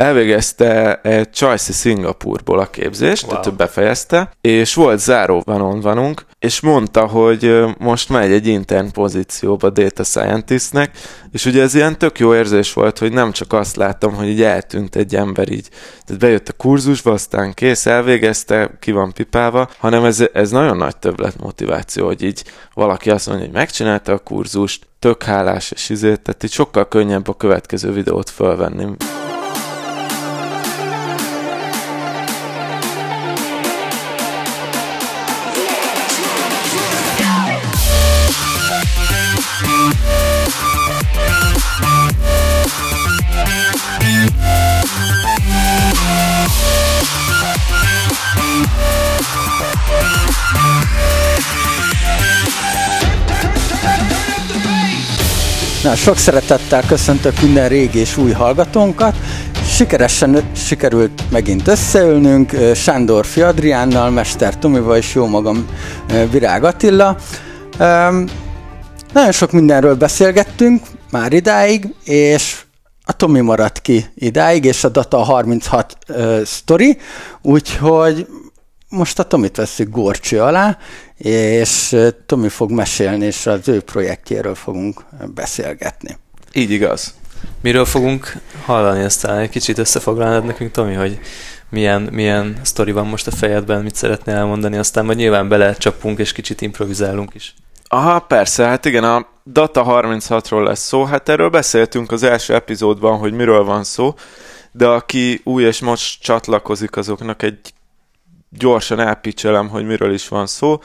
elvégezte egy Csajci Szingapurból a képzést, wow. tehát befejezte, és volt záró vanon vanunk, és mondta, hogy most megy egy intern pozícióba data scientistnek, és ugye ez ilyen tök jó érzés volt, hogy nem csak azt láttam, hogy így eltűnt egy ember így, tehát bejött a kurzusba, aztán kész, elvégezte, ki van pipálva, hanem ez, ez nagyon nagy többlet motiváció, hogy így valaki azt mondja, hogy megcsinálta a kurzust, tök hálás és izét, tehát így sokkal könnyebb a következő videót fölvenni. Na, sok szeretettel köszöntök minden régi és új hallgatónkat. Sikeresen sikerült megint összeülnünk Sándor Fiadriánnal, Mester Tomival és jó magam Virág Attila. Nagyon sok mindenről beszélgettünk már idáig, és a Tomi maradt ki idáig, és a Data 36 uh, sztori, úgyhogy most a Tomit veszük górcső alá, és Tomi fog mesélni, és az ő projektjéről fogunk beszélgetni. Így igaz. Miről fogunk hallani aztán? Egy kicsit összefoglalnád nekünk, Tomi, hogy milyen, milyen sztori van most a fejedben, mit szeretnél elmondani, aztán majd nyilván belecsapunk és kicsit improvizálunk is. Aha, persze, hát igen, a Data 36-ról lesz szó, hát erről beszéltünk az első epizódban, hogy miről van szó, de aki új és most csatlakozik, azoknak egy gyorsan elpicselem, hogy miről is van szó.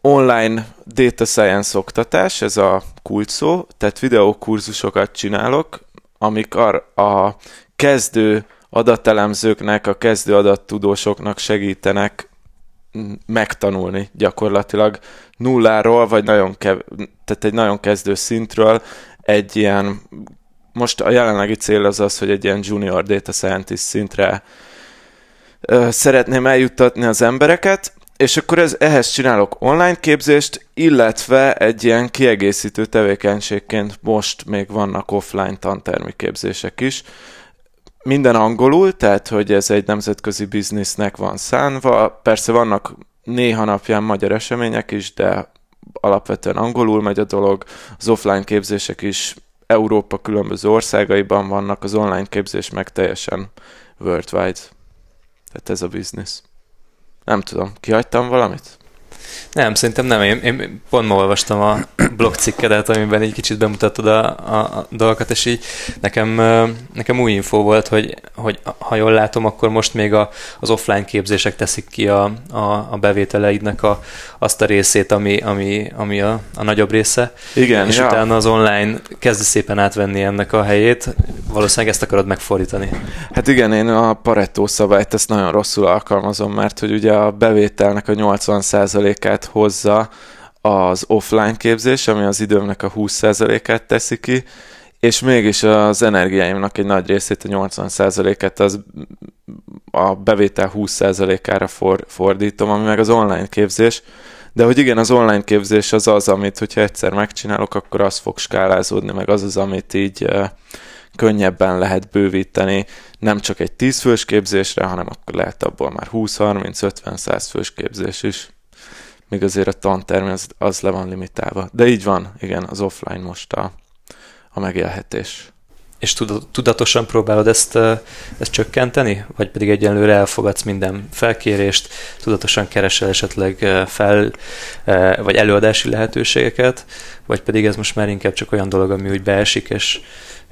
Online data science oktatás, ez a kult szó, tehát videókurzusokat csinálok, amik a, kezdő adatelemzőknek, a kezdő adattudósoknak segítenek megtanulni gyakorlatilag nulláról, vagy nagyon kev- tehát egy nagyon kezdő szintről egy ilyen, most a jelenlegi cél az az, hogy egy ilyen junior data scientist szintre szeretném eljuttatni az embereket, és akkor ez, ehhez csinálok online képzést, illetve egy ilyen kiegészítő tevékenységként most még vannak offline tantermi képzések is. Minden angolul, tehát hogy ez egy nemzetközi biznisznek van szánva. Persze vannak néha napján magyar események is, de alapvetően angolul megy a dolog. Az offline képzések is Európa különböző országaiban vannak, az online képzés meg teljesen worldwide. Tehát ez a biznisz. Nem tudom, kihagytam valamit? Nem, szerintem nem. Én, én pont ma olvastam a blogcikkedet, amiben egy kicsit bemutatod a, a, a dolgokat, és így nekem, nekem új info volt, hogy, hogy ha jól látom, akkor most még a, az offline képzések teszik ki a, a, a bevételeidnek a, azt a részét, ami, ami, ami a, a nagyobb része. Igen, és ja. utána az online kezdi szépen átvenni ennek a helyét. Valószínűleg ezt akarod megfordítani. Hát igen, én a Pareto szabályt ezt nagyon rosszul alkalmazom, mert hogy ugye a bevételnek a 80%-át hozza az offline képzés, ami az időmnek a 20%-át teszi ki, és mégis az energiáimnak egy nagy részét, a 80%-et az a bevétel 20%-ára for, fordítom, ami meg az online képzés. De hogy igen, az online képzés az az, amit hogyha egyszer megcsinálok, akkor az fog skálázódni, meg az az, amit így könnyebben lehet bővíteni, nem csak egy 10 fős képzésre, hanem akkor lehet abból már 20, 30, 50, 100 fős képzés is még azért a tanterm az, az le van limitálva. De így van, igen, az offline most a, a megélhetés. És tudatosan próbálod ezt, ezt csökkenteni? Vagy pedig egyenlőre elfogadsz minden felkérést, tudatosan keresel esetleg fel, vagy előadási lehetőségeket, vagy pedig ez most már inkább csak olyan dolog, ami úgy beesik, és,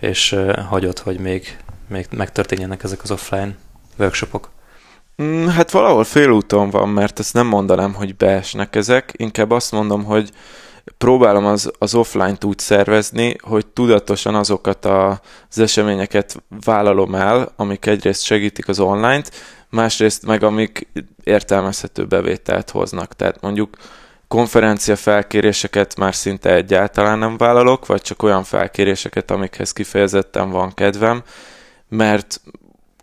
és hagyod, hogy még, még megtörténjenek ezek az offline workshopok? Mm, hát valahol félúton van, mert ezt nem mondanám, hogy beesnek ezek, inkább azt mondom, hogy próbálom az, az offline-t úgy szervezni, hogy tudatosan azokat a, az eseményeket vállalom el, amik egyrészt segítik az online-t, másrészt meg amik értelmezhető bevételt hoznak. Tehát mondjuk konferencia felkéréseket már szinte egyáltalán nem vállalok, vagy csak olyan felkéréseket, amikhez kifejezetten van kedvem, mert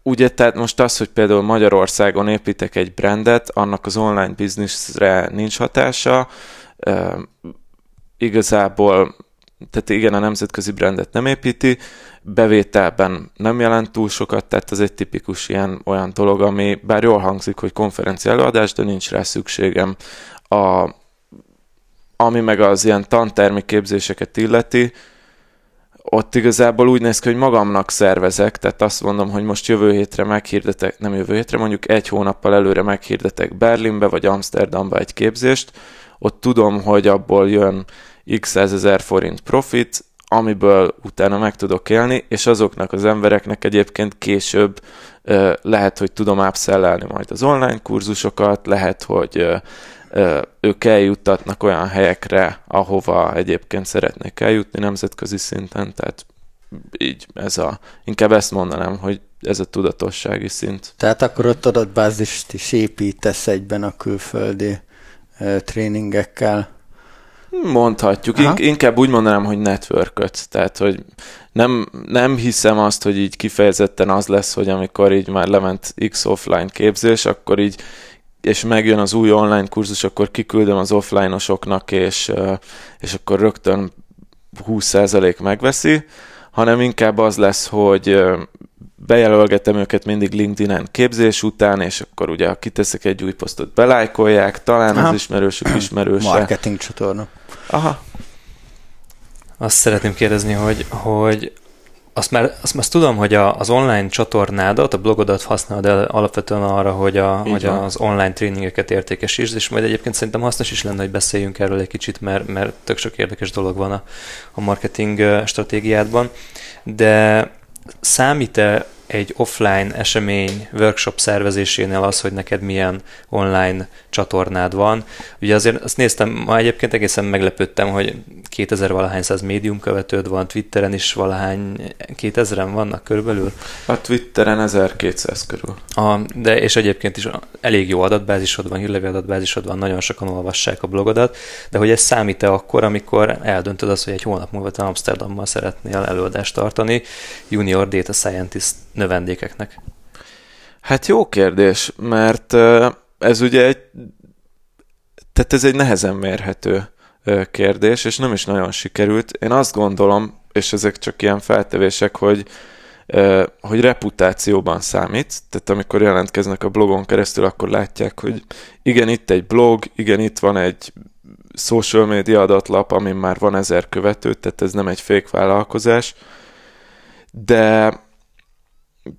ugye, tehát most az, hogy például Magyarországon építek egy brandet, annak az online bizniszre nincs hatása, uh, igazából, tehát igen, a nemzetközi brandet nem építi, bevételben nem jelent túl sokat, tehát ez egy tipikus ilyen olyan dolog, ami bár jól hangzik, hogy konferencia előadás, de nincs rá szükségem. A, ami meg az ilyen tantermi képzéseket illeti, ott igazából úgy néz ki, hogy magamnak szervezek, tehát azt mondom, hogy most jövő hétre meghirdetek, nem jövő hétre, mondjuk egy hónappal előre meghirdetek Berlinbe vagy Amsterdamba egy képzést, ott tudom, hogy abból jön x ezer forint profit, amiből utána meg tudok élni, és azoknak az embereknek egyébként később lehet, hogy tudom ápszellelni majd az online kurzusokat, lehet, hogy ők eljuttatnak olyan helyekre, ahova egyébként szeretnék eljutni nemzetközi szinten, tehát így ez a, inkább ezt mondanám, hogy ez a tudatossági szint. Tehát akkor ott adatbázist is építesz egyben a külföldi tréningekkel. Mondhatjuk. Aha. Inkább úgy mondanám, hogy networköt. Tehát, hogy nem, nem hiszem azt, hogy így kifejezetten az lesz, hogy amikor így már lement X offline képzés, akkor így és megjön az új online kurzus, akkor kiküldöm az offline-osoknak, és, és akkor rögtön 20% megveszi, hanem inkább az lesz, hogy bejelölgetem őket mindig LinkedIn-en képzés után, és akkor ugye kiteszek egy új posztot, belájkolják, talán Aha. az ismerősük ismerőse. Marketing csatorna. Aha. Azt szeretném kérdezni, hogy, hogy azt már, azt, azt tudom, hogy a, az online csatornádat, a blogodat használod el alapvetően arra, hogy, a, hogy az online tréningeket értékesítsd, és majd egyébként szerintem hasznos is lenne, hogy beszéljünk erről egy kicsit, mert, mert tök sok érdekes dolog van a, a marketing stratégiádban. De számít-e egy offline esemény workshop szervezésénél az, hogy neked milyen online csatornád van. Ugye azért azt néztem, ma egyébként egészen meglepődtem, hogy 2000 valahány száz médium követőd van, Twitteren is valahány 2000-en vannak körülbelül. A Twitteren 1200 körül. A, de és egyébként is elég jó adatbázisod van, hírlevi adatbázisod van, nagyon sokan olvassák a blogodat, de hogy ez számít-e akkor, amikor eldöntöd azt, hogy egy hónap múlva te Amsterdamban szeretnél előadást tartani, Junior Data Scientist növendékeknek? Hát jó kérdés, mert ez ugye egy, tehát ez egy nehezen mérhető kérdés, és nem is nagyon sikerült. Én azt gondolom, és ezek csak ilyen feltevések, hogy hogy reputációban számít, tehát amikor jelentkeznek a blogon keresztül, akkor látják, hogy igen, itt egy blog, igen, itt van egy social media adatlap, amin már van ezer követő, tehát ez nem egy fake vállalkozás, de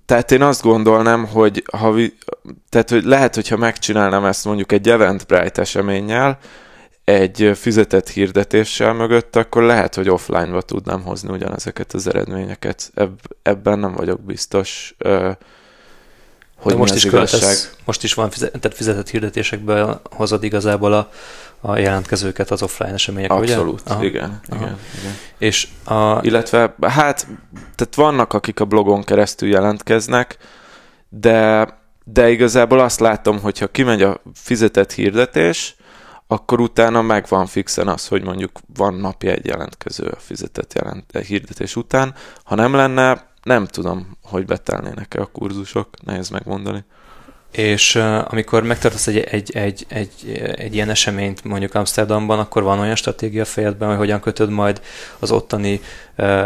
tehát én azt gondolnám, hogy, ha vi, tehát, hogy lehet, hogyha megcsinálnám ezt mondjuk egy Eventbrite eseménnyel, egy fizetett hirdetéssel mögött, akkor lehet, hogy offline-ba tudnám hozni ugyanezeket az eredményeket. Ebb, ebben nem vagyok biztos, hogy De most is igazság. most is van fizet, tehát fizetett hirdetésekből hozod igazából a, a jelentkezőket az offline események, Abszolút, ugye? Aha. igen, Aha. igen, igen. És a... Illetve, hát, tehát vannak, akik a blogon keresztül jelentkeznek, de, de igazából azt látom, hogyha kimegy a fizetett hirdetés, akkor utána megvan fixen az, hogy mondjuk van napi egy jelentkező a fizetett jelent, hirdetés után. Ha nem lenne, nem tudom, hogy betelnének-e a kurzusok, nehéz megmondani és uh, amikor megtartasz egy, egy, egy, egy, egy ilyen eseményt mondjuk Amsterdamban, akkor van olyan stratégia fejedben, hogy hogyan kötöd majd az ottani uh,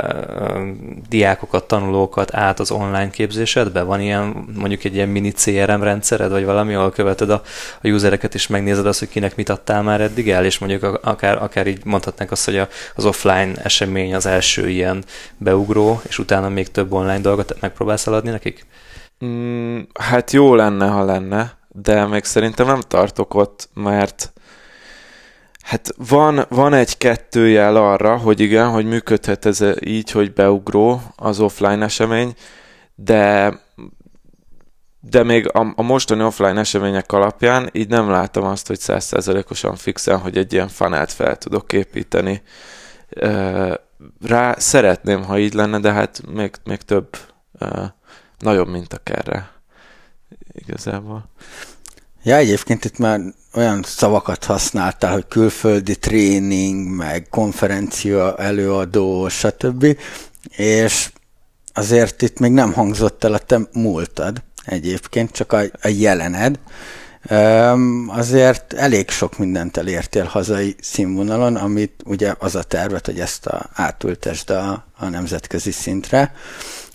diákokat, tanulókat át az online képzésedbe? Van ilyen mondjuk egy ilyen mini CRM rendszered, vagy valami, ahol követed a, a usereket, és megnézed azt, hogy kinek mit adtál már eddig el, és mondjuk akár, akár így mondhatnánk azt, hogy a, az offline esemény az első ilyen beugró, és utána még több online dolgot megpróbálsz eladni nekik? Mm, hát jó lenne, ha lenne, de még szerintem nem tartok ott, mert hát van, van egy kettőjel arra, hogy igen, hogy működhet ez így, hogy beugró az offline esemény, de de még a, a mostani offline események alapján így nem látom azt, hogy százszerzalékosan fixen, hogy egy ilyen fanát fel tudok építeni. Rá szeretném, ha így lenne, de hát még, még több nagyobb, mint a kerre. Igazából. Ja, egyébként itt már olyan szavakat használtál, hogy külföldi tréning, meg konferencia, előadó, stb. És azért itt még nem hangzott el a te múltad egyébként, csak a, a jelened. azért elég sok mindent elértél hazai színvonalon, amit ugye az a tervet, hogy ezt a, átültesd a, a nemzetközi szintre,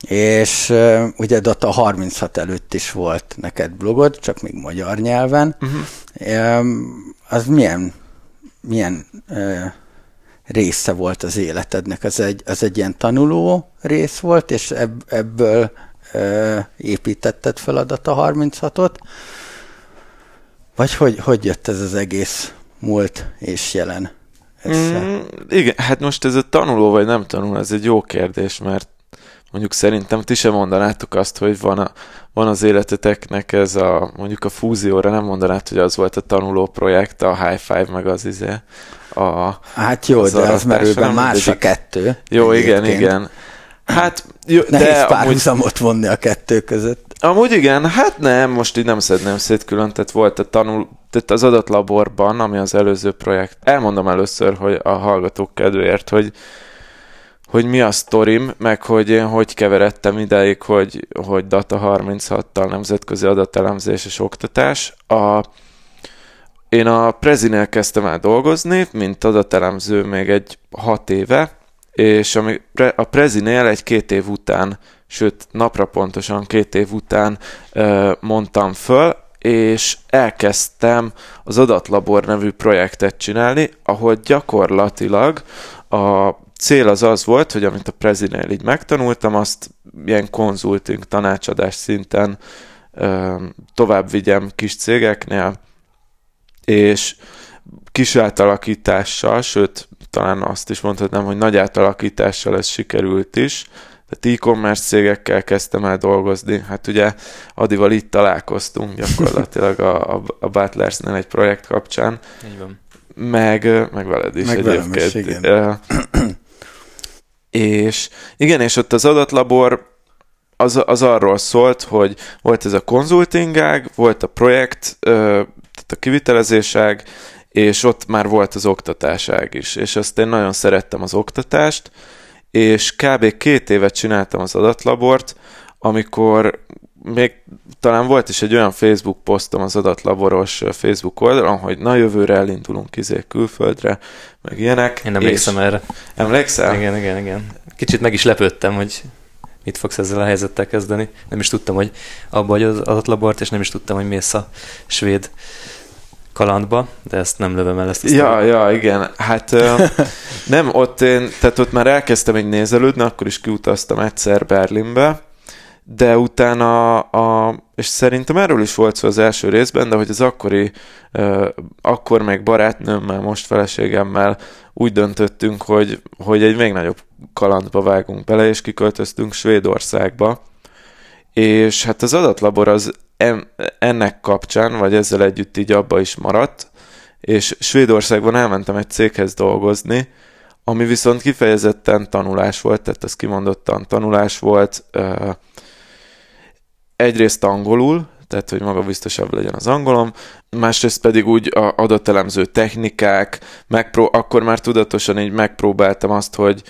és ugye Data 36 előtt is volt neked blogod, csak még magyar nyelven. Uh-huh. Az milyen, milyen része volt az életednek? Az egy, az egy ilyen tanuló rész volt, és ebb, ebből építetted fel a Data 36-ot? Vagy hogy, hogy jött ez az egész múlt és jelen össze? Mm, igen, hát most ez a tanuló vagy nem tanuló, ez egy jó kérdés, mert mondjuk szerintem ti sem mondanátok azt, hogy van, a, van az életeteknek ez a, mondjuk a fúzióra nem mondanátok, hogy az volt a tanuló projekt, a High Five, meg az izé. A, hát jó, de az merőben más a kettő. Jó, igen, igen. Hát, jó, Nehéz de párhuzamot amúgy... vonni a kettő között. Amúgy igen, hát nem, most így nem szedném szét külön, tehát volt a tanul, tehát az adaట్లాborban, ami az előző projekt. Elmondom először, hogy a hallgatók kedvéért, hogy hogy mi a sztorim, meg hogy én hogy keveredtem ideig, hogy, hogy Data 36-tal nemzetközi adatelemzés és oktatás. A, én a Prezinél kezdtem el dolgozni, mint adatelemző még egy hat éve, és ami a Prezinél egy-két év után, sőt napra pontosan két év után mondtam föl, és elkezdtem az Adatlabor nevű projektet csinálni, ahol gyakorlatilag a cél az az volt, hogy amit a Prezinél így megtanultam, azt ilyen konzulting tanácsadás szinten tovább vigyem kis cégeknél, és kis átalakítással, sőt, talán azt is mondhatnám, hogy nagy átalakítással ez sikerült is. Tehát e-commerce cégekkel kezdtem el dolgozni. Hát ugye Adival itt találkoztunk gyakorlatilag a, a, a Butlersnél egy projekt kapcsán. Így van. Meg, meg veled is meg egyébként. Is, igen. És igen, és ott az adatlabor az, az arról szólt, hogy volt ez a konzultingág, volt a projekt, tehát a kivitelezéság, és ott már volt az oktatáság is, és azt én nagyon szerettem az oktatást, és kb. két évet csináltam az adatlabort, amikor még talán volt is egy olyan Facebook posztom az adatlaboros Facebook oldalon, hogy na jövőre elindulunk kizé külföldre, meg ilyenek. Én emlékszem erre. Emlékszel? Igen, igen, igen. Kicsit meg is lepődtem, hogy mit fogsz ezzel a helyzettel kezdeni. Nem is tudtam, hogy abba vagy az adatlabort, és nem is tudtam, hogy mész a svéd kalandba, de ezt nem lövöm el ezt. Ja, ja, igen. Hát nem, ott én, tehát ott már elkezdtem egy nézelődni, akkor is kiutaztam egyszer Berlinbe, de utána, a, és szerintem erről is volt szó az első részben, de hogy az akkori, akkor még barátnőmmel, most feleségemmel úgy döntöttünk, hogy, hogy egy még nagyobb kalandba vágunk bele, és kiköltöztünk Svédországba, és hát az adatlabor az ennek kapcsán, vagy ezzel együtt így abba is maradt, és Svédországban elmentem egy céghez dolgozni, ami viszont kifejezetten tanulás volt, tehát ez kimondottan tanulás volt, egyrészt angolul, tehát hogy maga biztosabb legyen az angolom, másrészt pedig úgy a adatelemző technikák, megpró- akkor már tudatosan így megpróbáltam azt, hogy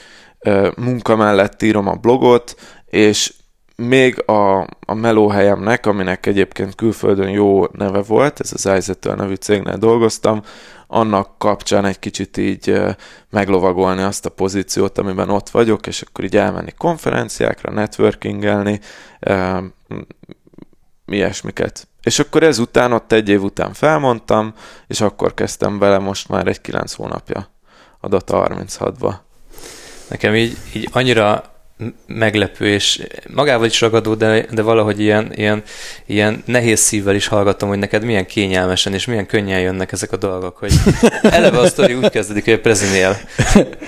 munka mellett írom a blogot, és még a, a melóhelyemnek, aminek egyébként külföldön jó neve volt, ez az Izetől nevű cégnél dolgoztam, annak kapcsán egy kicsit így meglovagolni azt a pozíciót, amiben ott vagyok, és akkor így elmenni konferenciákra, networkingelni, ilyesmiket. És akkor ezután, ott egy év után felmondtam, és akkor kezdtem bele most már egy kilenc hónapja a Data 36-ba. Nekem így, így annyira meglepő, és magával is ragadó, de, de valahogy ilyen, ilyen, ilyen nehéz szívvel is hallgatom, hogy neked milyen kényelmesen és milyen könnyen jönnek ezek a dolgok, hogy eleve a sztori úgy kezdődik, hogy a Prezinél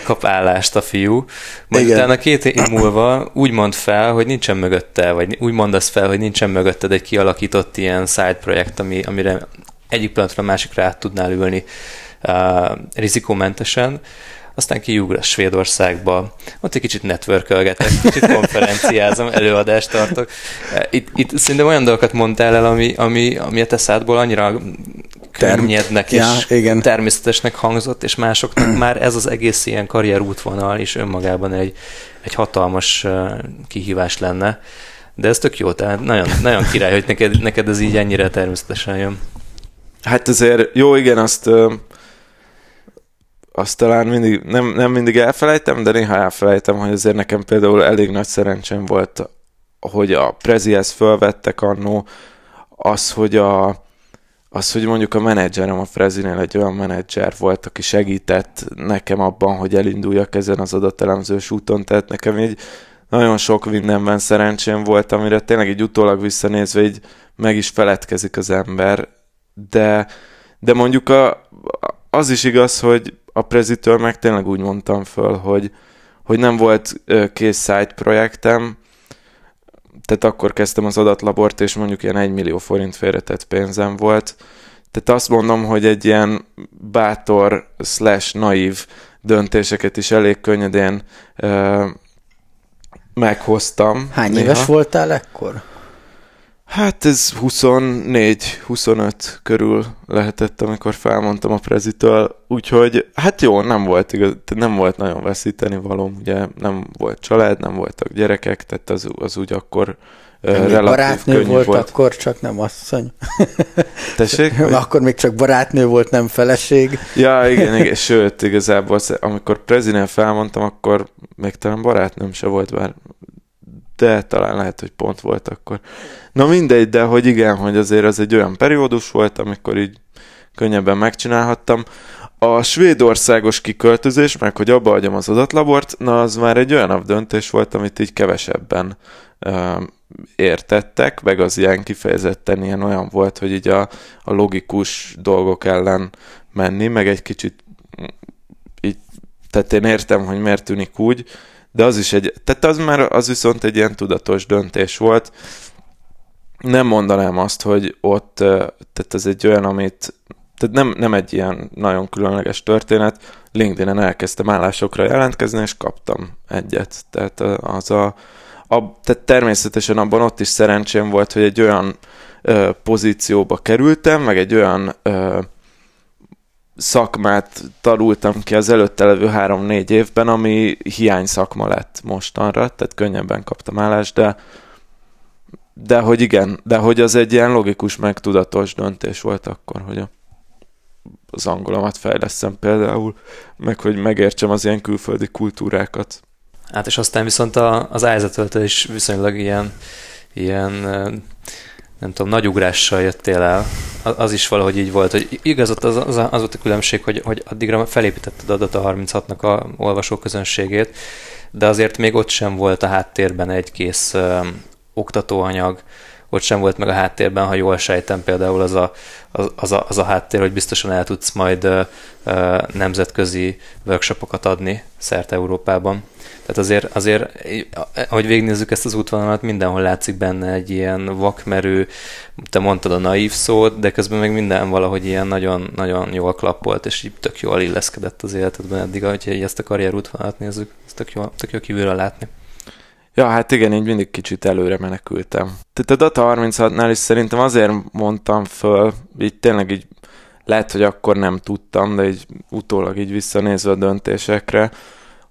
kap állást a fiú, majd Igen. utána két év múlva úgy mond fel, hogy nincsen mögötte, vagy úgy mondasz fel, hogy nincsen mögötted egy kialakított ilyen side projekt, ami, amire egyik pillanatra a másikra át tudnál ülni uh, rizikómentesen, aztán kiugrasz Svédországba, ott egy kicsit networkölgetek, kicsit konferenciázom, előadást tartok. Itt, itt szerintem olyan dolgokat mondtál el, ami, ami, ami a teszádból annyira könnyednek és ja, igen. természetesnek hangzott, és másoknak már ez az egész ilyen karrierútvonal is önmagában egy, egy hatalmas kihívás lenne. De ez tök jó, tehát nagyon, nagyon király, hogy neked, neked ez így ennyire természetesen jön. Hát azért jó, igen, azt, azt talán mindig, nem, nem mindig elfelejtem, de néha elfelejtem, hogy azért nekem például elég nagy szerencsém volt, hogy a Prezihez fölvettek annó, az, hogy a, az, hogy mondjuk a menedzserem a Frezinél egy olyan menedzser volt, aki segített nekem abban, hogy elinduljak ezen az adatelemzős úton, tehát nekem így nagyon sok mindenben szerencsém volt, amire tényleg egy utólag visszanézve így meg is feledkezik az ember, de, de mondjuk a, az is igaz, hogy a prezitől meg tényleg úgy mondtam föl, hogy, hogy nem volt kész site projektem, tehát akkor kezdtem az adatlabort, és mondjuk ilyen 1 millió forint félretett pénzem volt. Tehát azt mondom, hogy egy ilyen bátor slash naív döntéseket is elég könnyedén ö, meghoztam. Hány néha. éves voltál ekkor? Hát ez 24-25 körül lehetett, amikor felmondtam a prezitől, úgyhogy hát jó, nem volt igaz, nem volt nagyon veszíteni való, ugye nem volt család, nem voltak gyerekek, tehát az, az úgy akkor relatív barátnő volt, volt, akkor csak nem asszony. Tessék? akkor még csak barátnő volt, nem feleség. Ja, igen, igen. Sőt, igazából amikor prezident felmondtam, akkor még talán barátnőm se volt, bár de talán lehet, hogy pont volt akkor. Na mindegy, de hogy igen, hogy azért az egy olyan periódus volt, amikor így könnyebben megcsinálhattam. A svédországos kiköltözés, meg hogy abba adjam az adatlabort, na az már egy olyan döntés volt, amit így kevesebben uh, értettek, meg az ilyen kifejezetten ilyen olyan volt, hogy így a, a logikus dolgok ellen menni, meg egy kicsit így, tehát én értem, hogy miért tűnik úgy, de az is egy, tehát az már, az viszont egy ilyen tudatos döntés volt. Nem mondanám azt, hogy ott, tehát ez egy olyan, amit, tehát nem, nem egy ilyen nagyon különleges történet, LinkedIn-en elkezdtem állásokra jelentkezni, és kaptam egyet. Tehát az a, a tehát természetesen abban ott is szerencsém volt, hogy egy olyan ö, pozícióba kerültem, meg egy olyan ö, szakmát tanultam ki az előtte levő három-négy évben, ami hiány szakma lett mostanra, tehát könnyebben kaptam állást, de de hogy igen, de hogy az egy ilyen logikus, meg döntés volt akkor, hogy a, az angolomat fejlesztem például, meg hogy megértsem az ilyen külföldi kultúrákat. Hát és aztán viszont a, az ájzatöltő is viszonylag ilyen, ilyen nem tudom, nagy ugrással jöttél el. Az is valahogy így volt, hogy igaz, az, az, az volt a különbség, hogy, hogy addigra felépítetted a Data 36-nak a olvasóközönségét, de azért még ott sem volt a háttérben egy kész ö, oktatóanyag, ott sem volt meg a háttérben, ha jól sejtem, például az a, az, az, a, az a háttér, hogy biztosan el tudsz majd ö, ö, nemzetközi workshopokat adni szerte Európában. Tehát azért, azért, ahogy végignézzük ezt az útvonalat, mindenhol látszik benne egy ilyen vakmerő, te mondtad a naív szót, de közben meg minden valahogy ilyen nagyon, nagyon jól klappolt, és így tök jól illeszkedett az életedben eddig, hogyha ezt a karrier útvonalat nézzük, ez tök jó, tök jó kívülről látni. Ja, hát igen, így mindig kicsit előre menekültem. Tehát a Data 36-nál is szerintem azért mondtam föl, így tényleg így lehet, hogy akkor nem tudtam, de így utólag így visszanézve a döntésekre,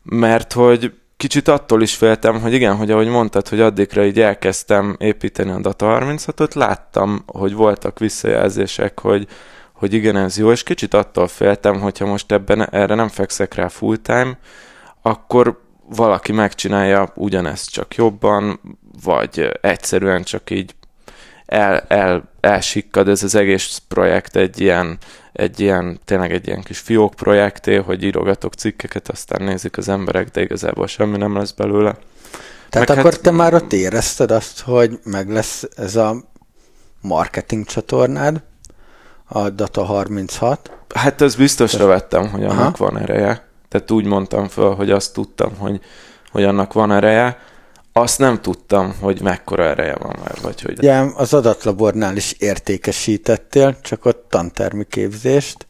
mert hogy kicsit attól is féltem, hogy igen, hogy ahogy mondtad, hogy addigra így elkezdtem építeni a Data 36-ot, láttam, hogy voltak visszajelzések, hogy, hogy igen, ez jó, és kicsit attól féltem, hogyha most ebben erre nem fekszek rá full time, akkor valaki megcsinálja ugyanezt csak jobban, vagy egyszerűen csak így el, el, elsikkad ez az egész projekt egy ilyen, egy ilyen, tényleg egy ilyen kis fiók projekté, hogy írogatok cikkeket, aztán nézik az emberek, de igazából semmi nem lesz belőle. Tehát Meg akkor hát, te már ott érezted azt, hogy meg lesz ez a marketing csatornád, a Data 36? Hát ez biztosra vettem, hogy annak Aha. van ereje. Tehát úgy mondtam föl, hogy azt tudtam, hogy, hogy annak van ereje. Azt nem tudtam, hogy mekkora ereje van már, vagy hogy... Ugye az adatlabornál is értékesítettél, csak ott tantermi képzést,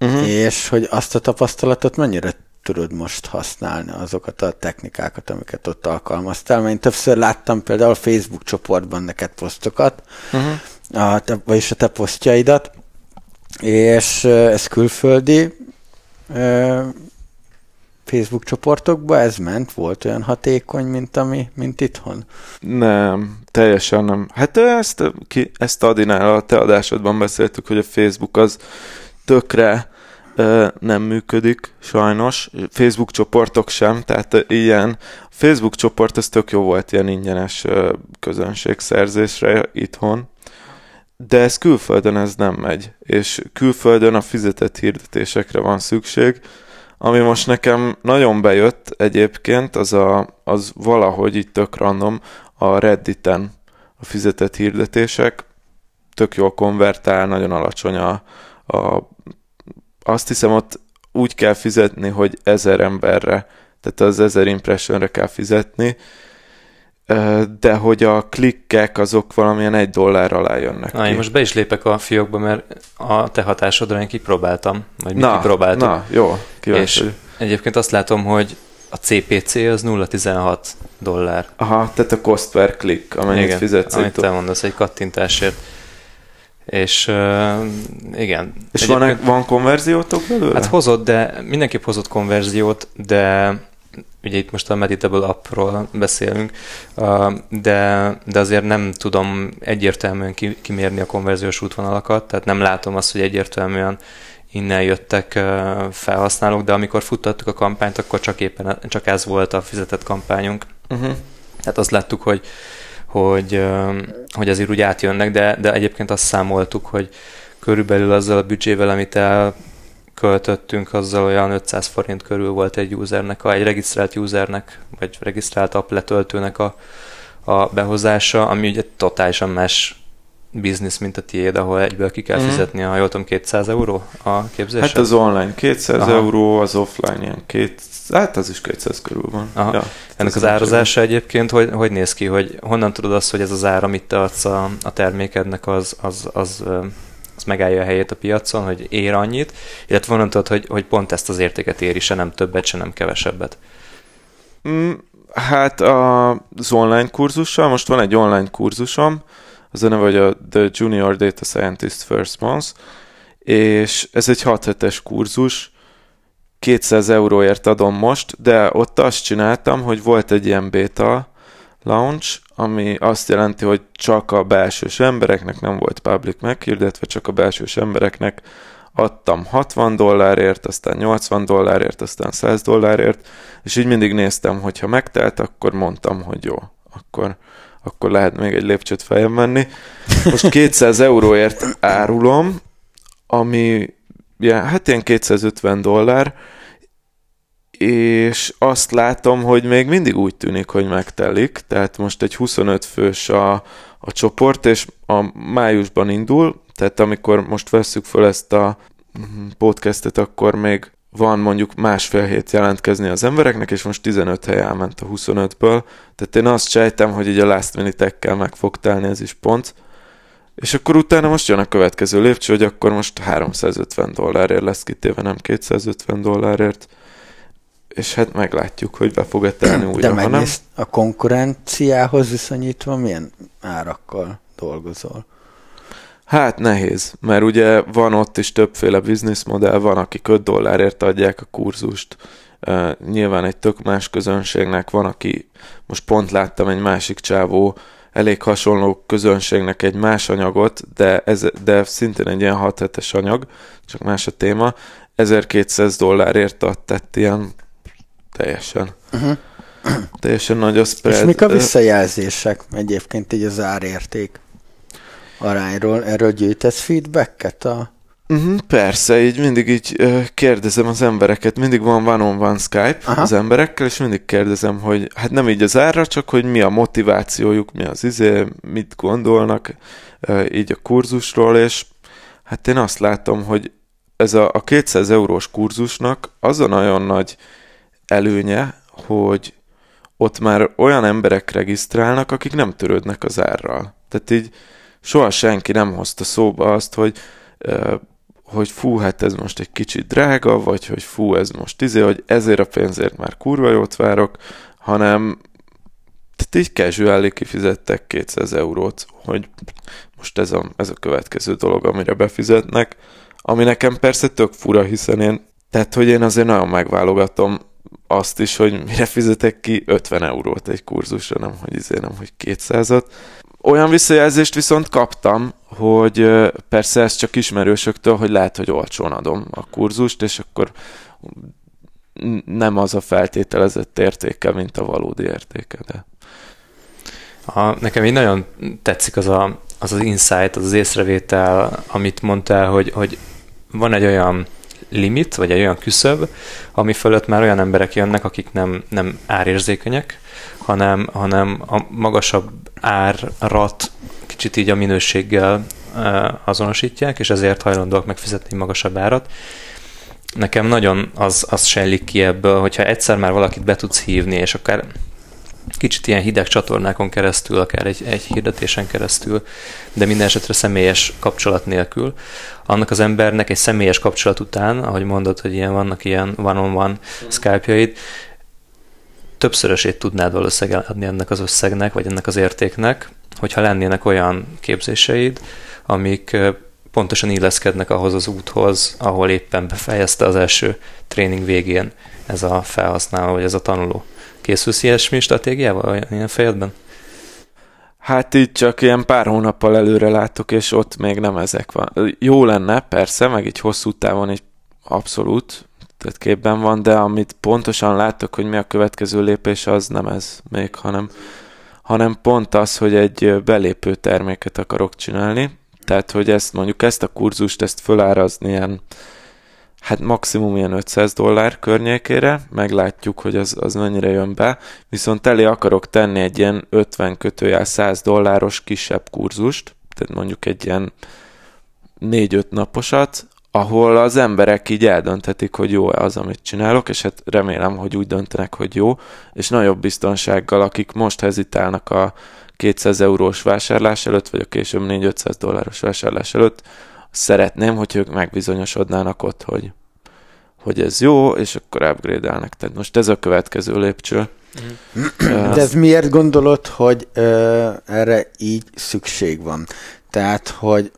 uh-huh. és hogy azt a tapasztalatot mennyire tudod most használni, azokat a technikákat, amiket ott alkalmaztál. Mert én többször láttam például a Facebook csoportban neked posztokat, uh-huh. a te, vagyis a te posztjaidat, és ez külföldi Facebook csoportokba ez ment? Volt olyan hatékony, mint, ami, mint itthon? Nem, teljesen nem. Hát ezt, ki, ezt Adinál a te adásodban beszéltük, hogy a Facebook az tökre nem működik, sajnos. Facebook csoportok sem, tehát ilyen Facebook csoport, ez tök jó volt ilyen ingyenes közönségszerzésre itthon, de ez külföldön ez nem megy, és külföldön a fizetett hirdetésekre van szükség, ami most nekem nagyon bejött egyébként, az, a, az valahogy itt tök random a Redditen a fizetett hirdetések, tök jól konvertál, nagyon alacsony a, a azt hiszem ott úgy kell fizetni, hogy ezer emberre, tehát az ezer impressionre kell fizetni, de hogy a klikkek azok valamilyen egy dollár alá jönnek na, ki. Én most be is lépek a fiókba, mert a te hatásodra én kipróbáltam, vagy mi na, kipróbáltam. Na, jó, kíváncsi. És egyébként azt látom, hogy a CPC az 0,16 dollár. Aha, tehát a cost per click, amennyit Igen, fizetsz. amit te mondasz, egy kattintásért. És uh, igen. És van, van konverziótok belőle? Hát hozott, de mindenképp hozott konverziót, de ugye itt most a Meditable appról beszélünk, de, de azért nem tudom egyértelműen kimérni a konverziós útvonalakat, tehát nem látom azt, hogy egyértelműen innen jöttek felhasználók, de amikor futtattuk a kampányt, akkor csak éppen csak ez volt a fizetett kampányunk. Uh-huh. Tehát azt láttuk, hogy hogy, hogy azért úgy átjönnek, de, de egyébként azt számoltuk, hogy körülbelül azzal a büdzsével, amit elköltöttünk, azzal olyan 500 forint körül volt egy usernek, egy regisztrált usernek, vagy regisztrált app letöltőnek a, a behozása, ami ugye totálisan más biznisz, mint a tiéd, ahol egyből ki kell mm. fizetni, ha jól tudom, 200 euró a képzésre? Hát az online 200 Aha. euró, az offline ilyen 200 Hát az is 200 körül van. Aha. Ja, Ennek az árazása egyébként hogy, hogy néz ki, hogy honnan tudod azt, hogy ez az ára, amit te adsz a, a termékednek, az, az, az, az megállja a helyét a piacon, hogy ér annyit, illetve honnan tudod, hogy, hogy pont ezt az értéket éri, se nem többet, se nem kevesebbet. Mm, hát az online kurzussal, most van egy online kurzusom, az a neve, a The Junior Data Scientist First Month, és ez egy 6 hetes kurzus, 200 euróért adom most, de ott azt csináltam, hogy volt egy ilyen beta launch, ami azt jelenti, hogy csak a belsős embereknek nem volt public meghirdetve, csak a belsős embereknek adtam 60 dollárért, aztán 80 dollárért, aztán 100 dollárért, és így mindig néztem, hogy ha megtelt, akkor mondtam, hogy jó, akkor, akkor lehet még egy lépcsőt fejem menni. Most 200 euróért árulom, ami ja, hát ilyen 250 dollár, és azt látom, hogy még mindig úgy tűnik, hogy megtelik, tehát most egy 25 fős a, a csoport, és a májusban indul, tehát amikor most vesszük föl ezt a podcastet, akkor még van mondjuk másfél hét jelentkezni az embereknek, és most 15 hely elment a 25-ből, tehát én azt sejtem, hogy így a last minute meg fog telni ez is pont, és akkor utána most jön a következő lépcső, hogy akkor most 350 dollárért lesz kitéve, nem 250 dollárért, és hát meglátjuk, hogy be fog-e telni újra. De megnézd, a konkurenciához viszonyítva milyen árakkal dolgozol? Hát nehéz, mert ugye van ott is többféle bizniszmodell, van, akik 5 dollárért adják a kurzust, uh, nyilván egy tök más közönségnek van, aki most pont láttam egy másik csávó, elég hasonló közönségnek egy más anyagot, de, ez, de szintén egy ilyen 6 hetes anyag, csak más a téma, 1200 dollárért ad, tehát ilyen teljesen. Uh-huh. Teljesen nagy a spread. És mik a visszajelzések egyébként így az árérték arányról? Erről gyűjtesz feedbacket a Uh-huh, persze, így mindig így uh, kérdezem az embereket, mindig van one-on-one Skype Aha. az emberekkel, és mindig kérdezem, hogy hát nem így az árra, csak hogy mi a motivációjuk, mi az izé, mit gondolnak uh, így a kurzusról, és hát én azt látom, hogy ez a, a 200 eurós kurzusnak az a nagyon nagy előnye, hogy ott már olyan emberek regisztrálnak, akik nem törődnek az árral. Tehát így soha senki nem hozta szóba azt, hogy hogy fú, hát ez most egy kicsit drága, vagy hogy fú, ez most izé, hogy ezért a pénzért már kurva jót várok, hanem tehát így casually kifizettek 200 eurót, hogy most ez a, ez a következő dolog, amire befizetnek, ami nekem persze tök fura, hiszen én, tehát hogy én azért nagyon megválogatom azt is, hogy mire fizetek ki 50 eurót egy kurzusra, nem hogy izé, nem hogy 200-at. Olyan visszajelzést viszont kaptam, hogy persze ez csak ismerősöktől, hogy lehet, hogy olcsón adom a kurzust, és akkor nem az a feltételezett értéke, mint a valódi értéke. De... A, nekem így nagyon tetszik az a, az, az insight, az az észrevétel, amit mondtál, hogy, hogy van egy olyan limit, vagy egy olyan küszöb, ami fölött már olyan emberek jönnek, akik nem, nem árérzékenyek, hanem, hanem a magasabb árat kicsit így a minőséggel azonosítják, és ezért hajlandóak megfizetni magasabb árat. Nekem nagyon az, az sejlik ki ebből, hogyha egyszer már valakit be tudsz hívni, és akár kicsit ilyen hideg csatornákon keresztül, akár egy, egy hirdetésen keresztül, de minden esetre személyes kapcsolat nélkül. Annak az embernek egy személyes kapcsolat után, ahogy mondod, hogy ilyen vannak ilyen one-on-one. Skype-jaid, többszörösét tudnád valószínűleg adni ennek az összegnek, vagy ennek az értéknek, hogyha lennének olyan képzéseid, amik pontosan illeszkednek ahhoz az úthoz, ahol éppen befejezte az első tréning végén ez a felhasználó, vagy ez a tanuló. Készülsz ilyesmi stratégiával ilyen fejedben? Hát így csak ilyen pár hónappal előre látok, és ott még nem ezek van. Jó lenne, persze, meg így hosszú távon egy abszolút, tehát képben van, de amit pontosan látok, hogy mi a következő lépés, az nem ez még, hanem, hanem pont az, hogy egy belépő terméket akarok csinálni, tehát, hogy ezt mondjuk ezt a kurzust, ezt fölárazni ilyen hát maximum ilyen 500 dollár környékére, meglátjuk, hogy az, az mennyire jön be, viszont elé akarok tenni egy ilyen 50 kötőjel 100 dolláros kisebb kurzust, tehát mondjuk egy ilyen 4-5 naposat, ahol az emberek így eldönthetik, hogy jó-e az, amit csinálok, és hát remélem, hogy úgy döntenek, hogy jó, és nagyobb biztonsággal, akik most hezitálnak a 200 eurós vásárlás előtt, vagy a később 4-500 dolláros vásárlás előtt, szeretném, hogy ők megbizonyosodnának ott, hogy, hogy ez jó, és akkor upgrade-elnek. Tehát most ez a következő lépcső. Mm. De ez miért gondolod, hogy ö, erre így szükség van? Tehát, hogy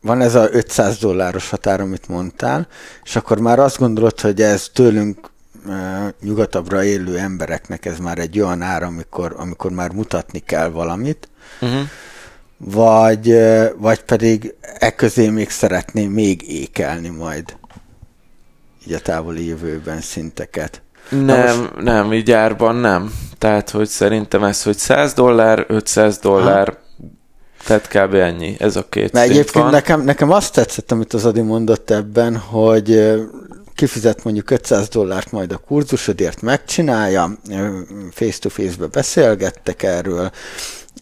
van ez a 500 dolláros határ, amit mondtál, és akkor már azt gondolod, hogy ez tőlünk nyugatabbra élő embereknek ez már egy olyan ár, amikor, amikor már mutatni kell valamit, uh-huh vagy, vagy pedig e közé még szeretném még ékelni majd így a távoli jövőben szinteket. Nem, most... nem, így árban nem. Tehát, hogy szerintem ez, hogy 100 dollár, 500 dollár, ha. tehát kb. ennyi, ez a két Mert egyébként van. Nekem, nekem azt tetszett, amit az Adi mondott ebben, hogy kifizet mondjuk 500 dollárt majd a kurzusodért, megcsinálja, face-to-face-be beszélgettek erről,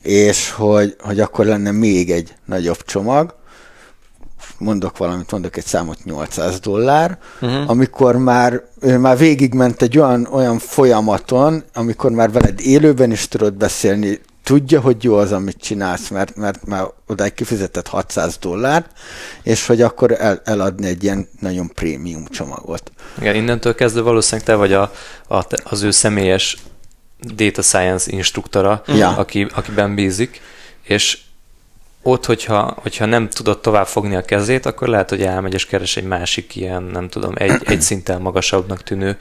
és hogy, hogy akkor lenne még egy nagyobb csomag, mondok valamit, mondok egy számot, 800 dollár, uh-huh. amikor már, ő már végigment egy olyan, olyan folyamaton, amikor már veled élőben is tudod beszélni, tudja, hogy jó az, amit csinálsz, mert, mert már odáig kifizetett 600 dollárt, és hogy akkor el, eladni egy ilyen nagyon prémium csomagot. Igen, innentől kezdve valószínűleg te vagy a, a, az ő személyes data science instruktora, ja. aki, akiben bízik, és ott, hogyha, hogyha nem tudod tovább fogni a kezét, akkor lehet, hogy elmegy és keres egy másik ilyen, nem tudom, egy, egy szinten magasabbnak tűnő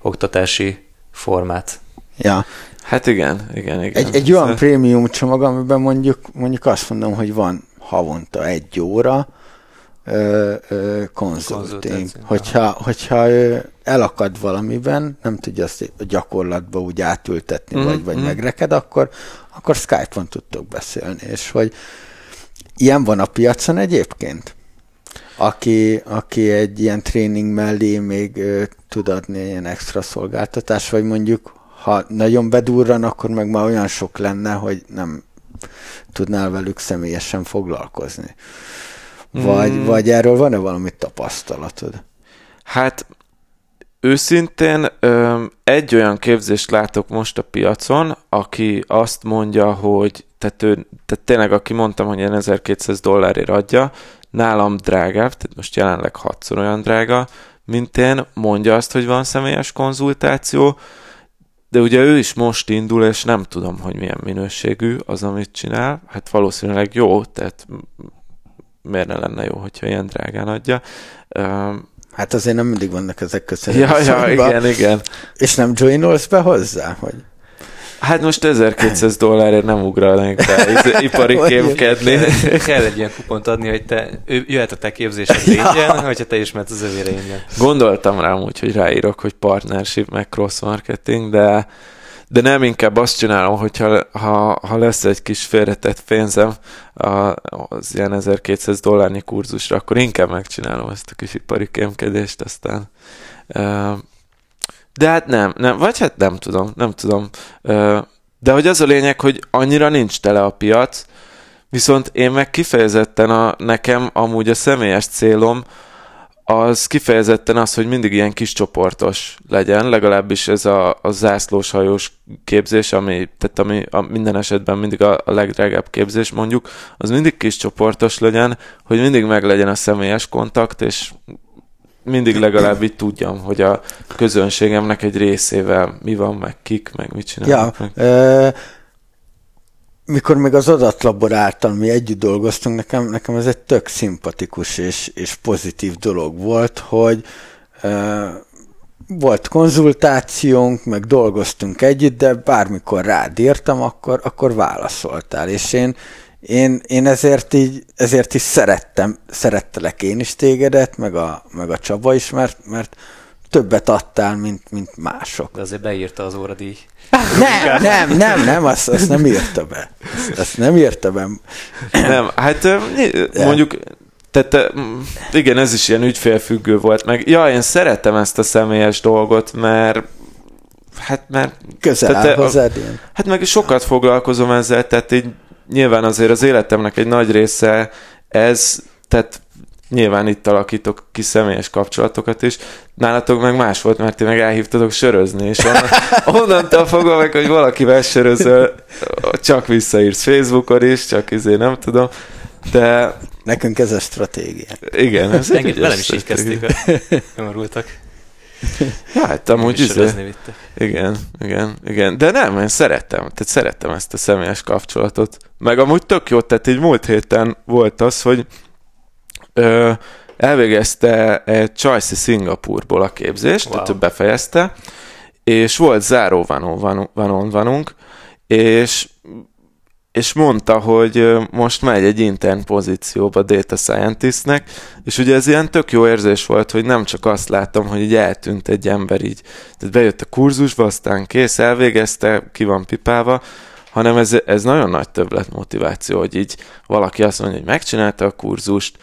oktatási formát. Ja. Hát igen, igen, igen. Egy, egy olyan szóval... prémium csomag, amiben mondjuk, mondjuk azt mondom, hogy van havonta egy óra, konzulting. Hogyha, hogyha ő elakad valamiben, nem tudja azt a gyakorlatba úgy átültetni, mm-hmm. vagy, vagy mm. megreked, akkor, akkor Skype-on tudtok beszélni. És hogy ilyen van a piacon egyébként? Aki, aki egy ilyen tréning mellé még ö, tud adni ilyen extra szolgáltatás, vagy mondjuk, ha nagyon bedurran, akkor meg már olyan sok lenne, hogy nem tudnál velük személyesen foglalkozni. Vagy, mm. vagy erről van-e valami tapasztalatod? Hát őszintén egy olyan képzést látok most a piacon, aki azt mondja, hogy tehát, ő, tehát tényleg aki mondtam, hogy ilyen 1200 dollárért adja, nálam drágább, tehát most jelenleg hatszor olyan drága, mint én, mondja azt, hogy van személyes konzultáció, de ugye ő is most indul, és nem tudom, hogy milyen minőségű az, amit csinál. Hát valószínűleg jó, tehát miért ne lenne jó, hogyha ilyen drágán adja. Hát azért nem mindig vannak ezek köszönhető. Ja, ja, igen, igen. És nem joinolsz be hozzá? Hogy... Hát most 1200 dollárért nem ugrálnék be izé, ipari kémkedni. Kell egy ilyen kupont adni, hogy te, ő, jöhet a te képzésed ingyen, ja. hogyha te is mehetsz az övére ingyen. Gondoltam rám úgy, hogy ráírok, hogy partnership, meg cross marketing, de de nem inkább azt csinálom, hogyha ha, ha lesz egy kis félretett pénzem az ilyen 1200 dollárnyi kurzusra, akkor inkább megcsinálom ezt a kis ipari kémkedést, aztán de hát nem, nem, vagy hát nem tudom, nem tudom. De hogy az a lényeg, hogy annyira nincs tele a piac, viszont én meg kifejezetten a, nekem amúgy a személyes célom, az kifejezetten az, hogy mindig ilyen kis csoportos legyen, legalábbis ez a, a zászlós hajós képzés, ami, tehát ami a, minden esetben mindig a, a legdrágább képzés mondjuk, az mindig kis csoportos legyen, hogy mindig meg legyen a személyes kontakt, és mindig legalább így tudjam, hogy a közönségemnek egy részével mi van, meg kik, meg mit csinálnak. Ja, meg. Ö, mikor még az adatlaboráltal mi együtt dolgoztunk, nekem, nekem ez egy tök szimpatikus és, és pozitív dolog volt, hogy ö, volt konzultációnk, meg dolgoztunk együtt, de bármikor rád írtam, akkor, akkor válaszoltál. És én, én, én ezért így, ezért is szerettem, szerettelek én is tégedet, meg a, meg a Csaba is, mert, mert többet adtál, mint, mint mások. De azért beírta az óradíj. Nem, nem, nem, nem, azt, azt nem írta be. Azt, azt nem írta be. Nem, hát mondjuk, tehát igen, ez is ilyen ügyfélfüggő volt, meg ja, én szeretem ezt a személyes dolgot, mert hát mert... Közel áll hozzád ilyen. Hát meg sokat foglalkozom ezzel, tehát így nyilván azért az életemnek egy nagy része ez, tehát nyilván itt alakítok ki személyes kapcsolatokat is. Nálatok meg más volt, mert ti meg elhívtatok sörözni, és onnan, onnantól fogva meg, hogy valakivel sörözöl, csak visszaírsz Facebookon is, csak izé nem tudom, de... Nekünk ez a stratégia. Igen, ez egy velem is így kezdték, nyomorultak. Ja, hát amúgy izé, igen, igen, igen. De nem, én szerettem, tehát szerettem ezt a személyes kapcsolatot. Meg amúgy tök jó, tehát így múlt héten volt az, hogy ö, elvégezte egy Csajci Szingapurból a képzést, wow. tehát befejezte, és volt záró vanon vanunk, és és mondta, hogy most megy egy intern pozícióba data scientistnek, és ugye ez ilyen tök jó érzés volt, hogy nem csak azt láttam, hogy így eltűnt egy ember így, tehát bejött a kurzusba, aztán kész, elvégezte, ki van pipálva, hanem ez, ez nagyon nagy többlet motiváció, hogy így valaki azt mondja, hogy megcsinálta a kurzust,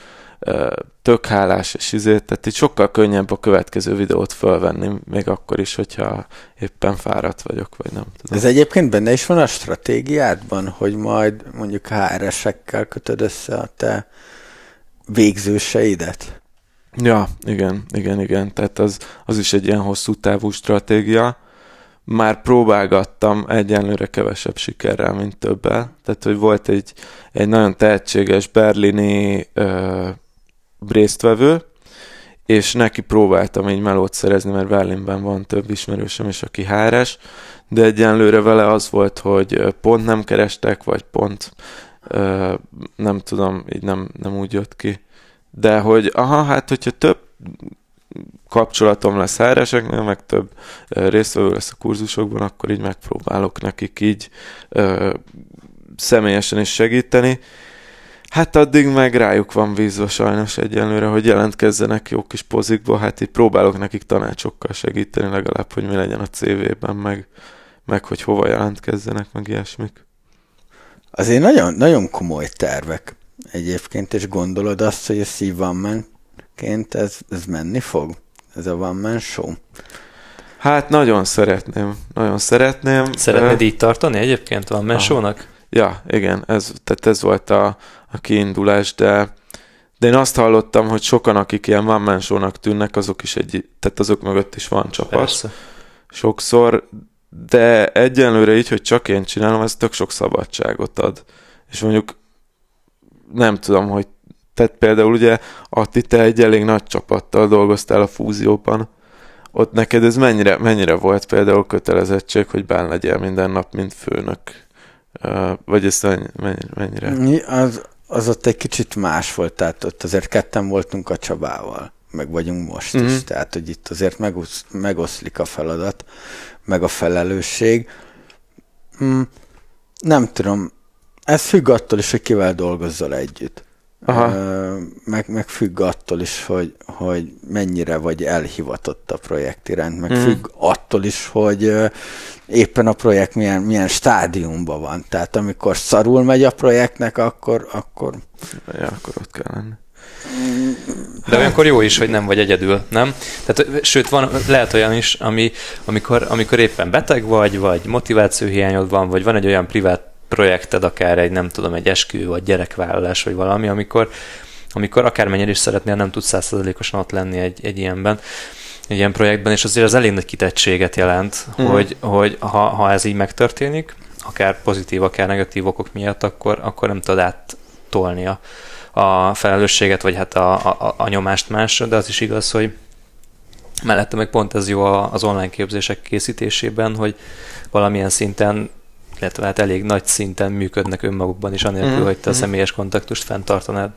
tök hálás, és izé, tehát így sokkal könnyebb a következő videót fölvenni, még akkor is, hogyha éppen fáradt vagyok, vagy nem tudom. Ez egyébként benne is van a stratégiádban, hogy majd mondjuk HR-esekkel kötöd össze a te végzőseidet? Ja, igen, igen, igen. Tehát az, az is egy ilyen hosszú távú stratégia. Már próbálgattam egyenlőre kevesebb sikerrel, mint többel. Tehát, hogy volt egy, egy nagyon tehetséges berlini ö, résztvevő, és neki próbáltam így melót szerezni, mert Berlinben van több ismerősöm is, aki háres, de egyenlőre vele az volt, hogy pont nem kerestek, vagy pont nem tudom, így nem, nem úgy jött ki. De hogy aha, hát hogyha több kapcsolatom lesz háreseknél, meg több résztvevő lesz a kurzusokban, akkor így megpróbálok nekik így személyesen is segíteni, Hát addig meg rájuk van vízva sajnos egyenlőre, hogy jelentkezzenek jó kis pozikba, hát így próbálok nekik tanácsokkal segíteni legalább, hogy mi legyen a CV-ben, meg, meg hogy hova jelentkezzenek, meg ilyesmik. Azért nagyon, nagyon komoly tervek egyébként, és gondolod azt, hogy a Steve ként ez, ez menni fog? Ez a One Man Show? Hát nagyon szeretném, nagyon szeretném. Szeretnéd uh, így tartani egyébként a One Man Show-nak? Ja, igen, ez, tehát ez volt a, a kiindulás, de, de én azt hallottam, hogy sokan, akik ilyen one tűnnek, azok is egy, tehát azok mögött is van csapat. Persze. Sokszor, de egyenlőre így, hogy csak én csinálom, ez tök sok szabadságot ad. És mondjuk nem tudom, hogy tehát például ugye Atti, te egy elég nagy csapattal dolgoztál a fúzióban, ott neked ez mennyire, mennyire volt például kötelezettség, hogy bán legyél minden nap, mint főnök? Vagy ez mennyire? Az, az ott egy kicsit más volt, tehát ott azért ketten voltunk a Csabával. meg vagyunk most mm-hmm. is. Mhm. Tehát, hogy itt azért megosz, megoszlik a feladat, meg a felelősség. Mm, nem tudom, ez függ attól is, hogy kivel dolgozzal együtt. Aha. Meg, meg függ attól is, hogy, hogy mennyire vagy elhivatott a projekt iránt, meg mm. függ attól is, hogy éppen a projekt milyen, milyen stádiumban van. Tehát amikor szarul megy a projektnek, akkor... akkor... Ja, akkor ott kell lenni. De olyankor jó is, hogy nem vagy egyedül, nem? Tehát, sőt, van, lehet olyan is, ami, amikor, amikor éppen beteg vagy, vagy motivációhiányod van, vagy van egy olyan privát projekted, akár egy, nem tudom, egy eskü, vagy gyerekvállalás, vagy valami, amikor, amikor akármennyire is szeretnél, nem tudsz százszerzalékosan ott lenni egy, egy ilyenben egy ilyen projektben, és azért az elég nagy kitettséget jelent, mm. hogy, hogy ha, ha ez így megtörténik, akár pozitív, akár negatív okok miatt, akkor, akkor nem tudod áttolni a, a felelősséget, vagy hát a, a, a nyomást másra, de az is igaz, hogy mellette meg pont ez jó az online képzések készítésében, hogy valamilyen szinten illetve hát elég nagy szinten működnek önmagukban is, anélkül, mm. hogy te a mhm. személyes kontaktust fenntartanád.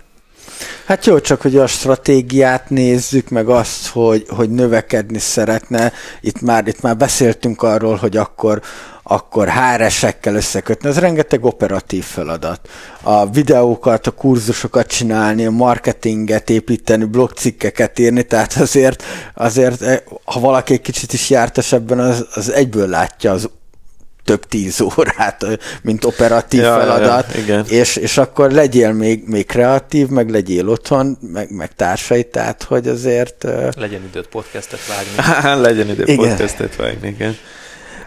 Hát jó, csak hogy a stratégiát nézzük, meg azt, hogy, hogy növekedni szeretne. Itt már, itt már beszéltünk arról, hogy akkor akkor HR-esekkel összekötni, ez rengeteg operatív feladat. A videókat, a kurzusokat csinálni, a marketinget építeni, blogcikkeket írni, tehát azért, azért eh, ha valaki egy kicsit is jártas ebben, az, az egyből látja az több tíz órát, mint operatív ja, feladat, ja, igen. És, és akkor legyél még, még kreatív, meg legyél otthon, meg, meg társai, tehát hogy azért... Legyen időt podcastet vágni. Legyen időt igen. podcastet vágni, igen.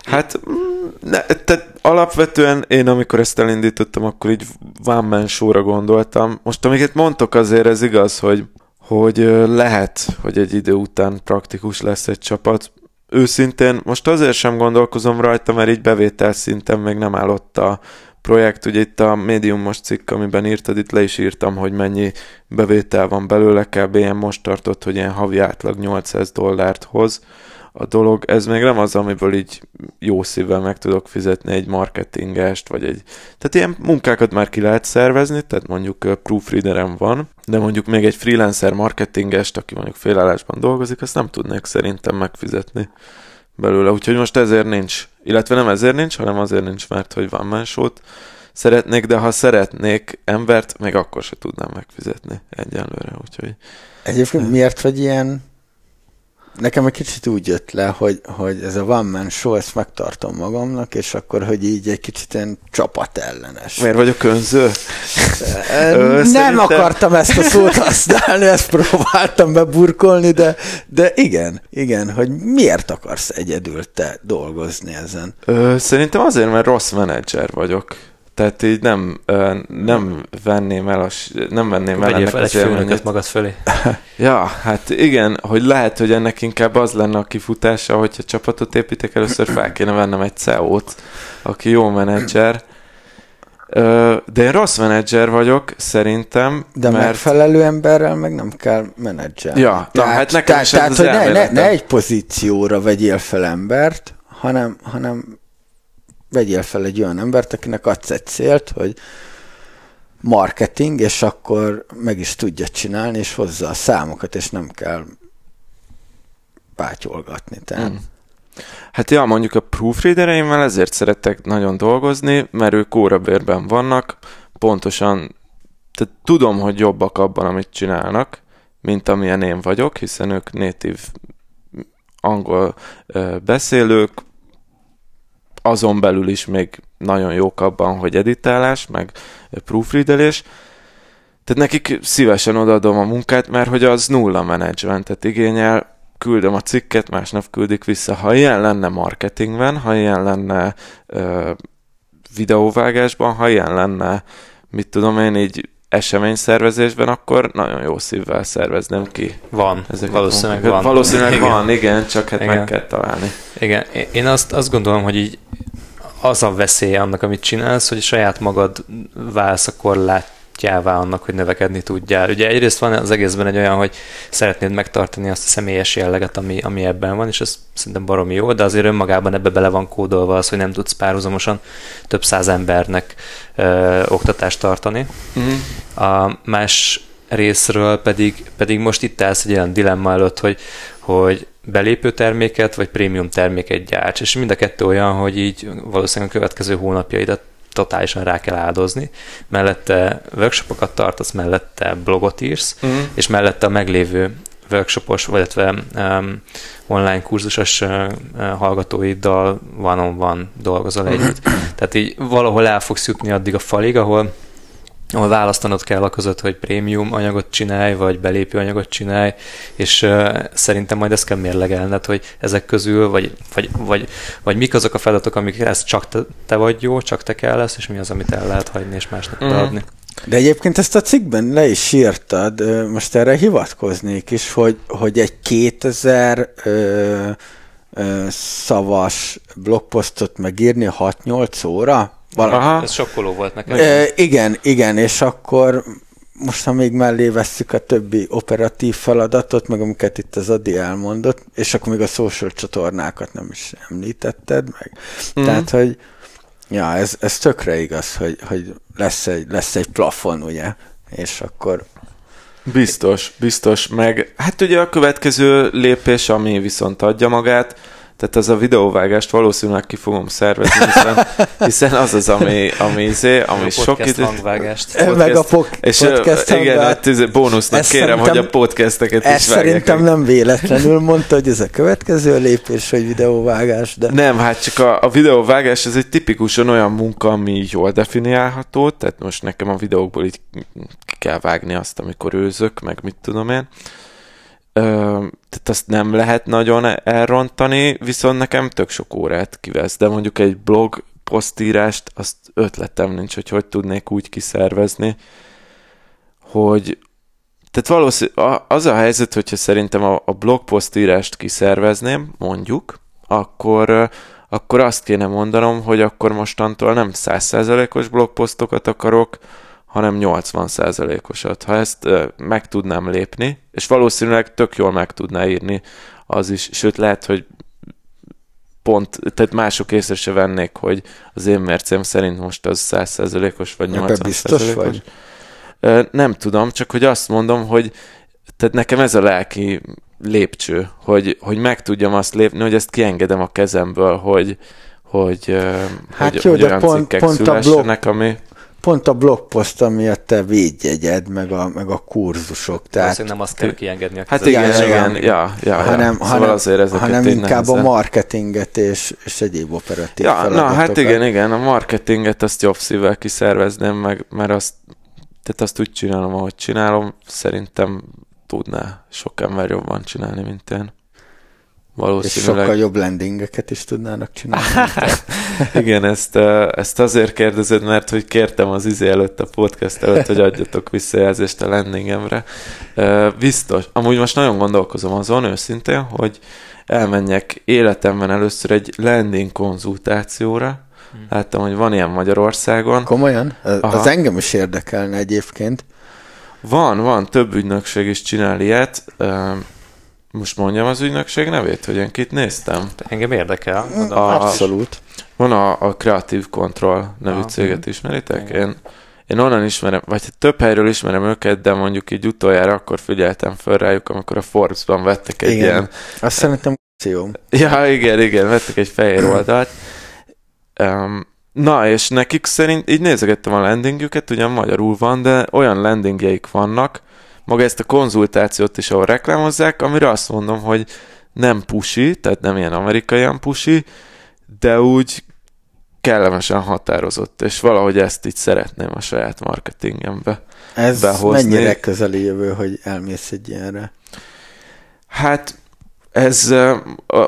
Hát, mm, ne, tehát alapvetően én, amikor ezt elindítottam, akkor így one show gondoltam. Most, amiket mondtok, azért ez igaz, hogy, hogy lehet, hogy egy idő után praktikus lesz egy csapat őszintén most azért sem gondolkozom rajta, mert így bevétel szinten még nem állott a projekt. Ugye itt a médiumos cikk, amiben írtad, itt le is írtam, hogy mennyi bevétel van belőle, kb. most tartott, hogy ilyen havi átlag 800 dollárt hoz a dolog. Ez még nem az, amiből így jó szívvel meg tudok fizetni egy marketingest, vagy egy... Tehát ilyen munkákat már ki lehet szervezni, tehát mondjuk proofreaderem van, de mondjuk még egy freelancer marketingest, aki mondjuk félállásban dolgozik, azt nem tudnék szerintem megfizetni belőle. Úgyhogy most ezért nincs. Illetve nem ezért nincs, hanem azért nincs, mert hogy van másót szeretnék, de ha szeretnék embert, még akkor se tudnám megfizetni egyenlőre, úgyhogy... Egyébként miért vagy ilyen nekem egy kicsit úgy jött le, hogy, hogy ez a one man show, ezt megtartom magamnak, és akkor, hogy így egy kicsit ilyen csapat ellenes. Miért vagyok önző? Nem Szerintem... akartam ezt a szót használni, ezt próbáltam beburkolni, de, de igen, igen, hogy miért akarsz egyedül te dolgozni ezen? Ö, szerintem azért, mert rossz menedzser vagyok. Tehát így nem, nem venném el, a, nem venném el ennek fel az élményet. magad fölé. ja, hát igen, hogy lehet, hogy ennek inkább az lenne a kifutása, hogyha csapatot építek, először fel kéne vennem egy CEO-t, aki jó menedzser. De én rossz menedzser vagyok, szerintem. De mert... megfelelő emberrel meg nem kell menedzser. Ja, tehát, hát nekem tehát, tehát hogy ne, ne, ne egy pozícióra vegyél fel embert, hanem, hanem vegyél fel egy olyan embert, akinek adsz egy célt, hogy marketing, és akkor meg is tudja csinálni, és hozza a számokat, és nem kell pátyolgatni. Tehát. Mm. Hát ja, mondjuk a proofreadereimmel ezért szeretek nagyon dolgozni, mert ők órabérben vannak, pontosan, tehát tudom, hogy jobbak abban, amit csinálnak, mint amilyen én vagyok, hiszen ők native angol beszélők, azon belül is még nagyon jók abban, hogy editálás, meg proofreadelés. Tehát nekik szívesen odaadom a munkát, mert hogy az nulla menedzsmentet igényel, küldöm a cikket, másnap küldik vissza. Ha ilyen lenne marketingben, ha ilyen lenne ö, videóvágásban, ha ilyen lenne, mit tudom én, így eseményszervezésben, akkor nagyon jó szívvel szerveznem ki. Van, Ezeket valószínűleg van. Valószínűleg igen. van, igen, csak hát igen. meg kell találni. Igen, én azt, azt gondolom, hogy így az a veszély annak, amit csinálsz, hogy saját magad válsz a korlát útjává annak, hogy növekedni tudjál. Ugye egyrészt van az egészben egy olyan, hogy szeretnéd megtartani azt a személyes jelleget, ami, ami ebben van, és ez szerintem baromi jó, de azért önmagában ebbe bele van kódolva az, hogy nem tudsz párhuzamosan több száz embernek ö, oktatást tartani. Uh-huh. A más részről pedig, pedig most itt állsz egy olyan dilemma előtt, hogy, hogy belépő terméket, vagy prémium terméket gyárts, és mind a kettő olyan, hogy így valószínűleg a következő hónapjaidat totálisan rá kell áldozni, mellette workshopokat tartasz, mellette blogot írsz, uh-huh. és mellette a meglévő workshopos, vagy um, online kurzusos uh, hallgatóiddal van-on-van dolgozol együtt. Tehát így valahol el fogsz jutni addig a falig, ahol ahol választanod kell a között, hogy prémium anyagot csinálj, vagy belépő anyagot csinálj, és uh, szerintem majd ezt kell mérlegelned, hogy ezek közül, vagy, vagy, vagy, vagy mik azok a feladatok, amik ez csak te, te vagy jó, csak te kell lesz, és mi az, amit el lehet hagyni, és másnak mm. adni. De egyébként ezt a cikkben le is írtad, most erre hivatkoznék is, hogy, hogy egy 2000 ö, ö, szavas blogposztot megírni 6-8 óra, valami. Aha. Ez sokkoló volt nekem. E, igen, igen, és akkor most, ha még mellé vesszük a többi operatív feladatot, meg amiket itt az Adi elmondott, és akkor még a social csatornákat nem is említetted meg. Mm. Tehát, hogy ja, ez, ez tökre igaz, hogy, hogy lesz, egy, lesz egy plafon, ugye, és akkor Biztos, biztos, meg hát ugye a következő lépés, ami viszont adja magát, tehát az a videóvágást valószínűleg ki fogom szervezni, hiszen, hiszen az az, ami, ami, izé, ami sok idő... hangvágást. Podcast, meg a po- és podcast Igen, hát izé, bónusznak ezt kérem, hogy a podcasteket is szerintem nem véletlenül mondta, hogy ez a következő lépés, hogy videóvágás, de... Nem, hát csak a, a videóvágás ez egy tipikusan olyan munka, ami jól definiálható, tehát most nekem a videókból így ki kell vágni azt, amikor őzök, meg mit tudom én tehát azt nem lehet nagyon elrontani, viszont nekem tök sok órát kivesz, de mondjuk egy blog posztírást, azt ötletem nincs, hogy hogy tudnék úgy kiszervezni, hogy tehát valószínűleg az a helyzet, hogyha szerintem a, a blogposztírást kiszervezném, mondjuk, akkor, akkor azt kéne mondanom, hogy akkor mostantól nem 100%-os blogposztokat akarok, hanem 80%-osat. Ha ezt meg tudnám lépni, és valószínűleg tök jól meg tudná írni az is, sőt lehet, hogy pont, tehát mások észre se vennék, hogy az én mércém szerint most az 100%-os vagy 80%-os. biztos vagy? Ö, nem tudom, csak hogy azt mondom, hogy tehát nekem ez a lelki lépcső, hogy, hogy meg tudjam azt lépni, hogy ezt kiengedem a kezemből, hogy, hogy, hát hogy, jó, hogy olyan pont, cikkek pont a blog, ami pont a blogpost, ami a te védjegyed, meg a, meg a kurzusok. Tehát nem azt kell kiengedni a Hát igen, igen, igen, ja, ja, hanem, ja. Szóval hanem, azért hanem inkább nehezen. a marketinget és, és egyéb operatív ja, Na, hát igen, igen, a marketinget azt jobb szívvel kiszervezném meg, mert azt, tehát azt úgy csinálom, ahogy csinálom, szerintem tudná sok ember jobban csinálni, mint én. Valószínűleg. És sokkal jobb landingeket is tudnának csinálni. Igen, ezt, ezt azért kérdezed, mert hogy kértem az izé előtt a podcast előtt, hogy adjatok visszajelzést a landingemre. Biztos. Amúgy most nagyon gondolkozom azon őszintén, hogy elmenjek életemben először egy landing konzultációra, Hmm. Láttam, hogy van ilyen Magyarországon. Komolyan? Aha. Az engem is érdekelne egyébként. Van, van, több ügynökség is csinál ilyet. Most mondjam az ügynökség nevét, hogy én kit néztem? Engem érdekel. A, Abszolút. Van a, a Creative Control nevű ah, céget, ismeritek? Én, én onnan ismerem, vagy több helyről ismerem őket, de mondjuk így utoljára akkor figyeltem föl rájuk, amikor a Forbes-ban vettek egy igen. ilyen... Azt szerintem jó. Ja, igen, igen, vettek egy fehér oldalt. Um, na, és nekik szerint, így nézegettem a landingjüket, ugyan magyarul van, de olyan landingjeik vannak, maga ezt a konzultációt is, ahol reklámozzák, amire azt mondom, hogy nem pusi, tehát nem ilyen amerikai pusi, de úgy kellemesen határozott, és valahogy ezt így szeretném a saját marketingembe Ez behozni. mennyire közeli jövő, hogy elmész egy ilyenre? Hát ez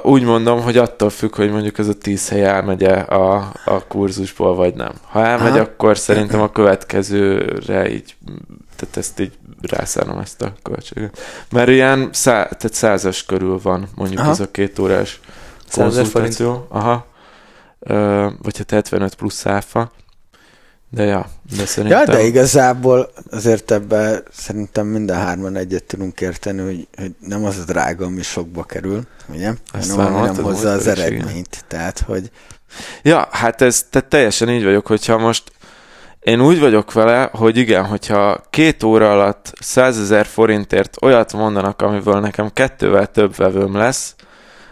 úgy mondom, hogy attól függ, hogy mondjuk ez a tíz hely elmegy a, a kurzusból, vagy nem. Ha elmegy, Aha. akkor szerintem a következőre így, tehát ezt így rászállom ezt a költséget. Mert ilyen szá, tehát százas körül van mondjuk Aha. ez a két órás konzultáció. Aha. Ö, vagy hát 75 plusz áfa. De ja, de szerintem... Ja, de igazából azért ebben szerintem minden hárman egyet tudunk érteni, hogy, hogy nem az a drága, ami sokba kerül, ugye? Ezt hanem ami nem hozza az eredményt. Igen. Tehát, hogy... Ja, hát ez tehát teljesen így vagyok, hogyha most Én úgy vagyok vele, hogy igen, hogyha két óra alatt 100 ezer forintért olyat mondanak, amiből nekem kettővel több vevőm lesz,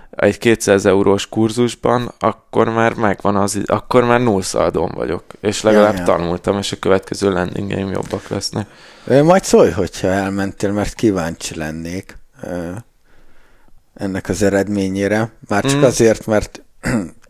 egy 200 eurós kurzusban, akkor már megvan az, akkor már nullszaldón vagyok, és legalább ja, ja. tanultam, és a következő landingeim jobbak lesznek. Majd szólj, hogyha elmentél, mert kíváncsi lennék ennek az eredményére. Már csak mm. azért, mert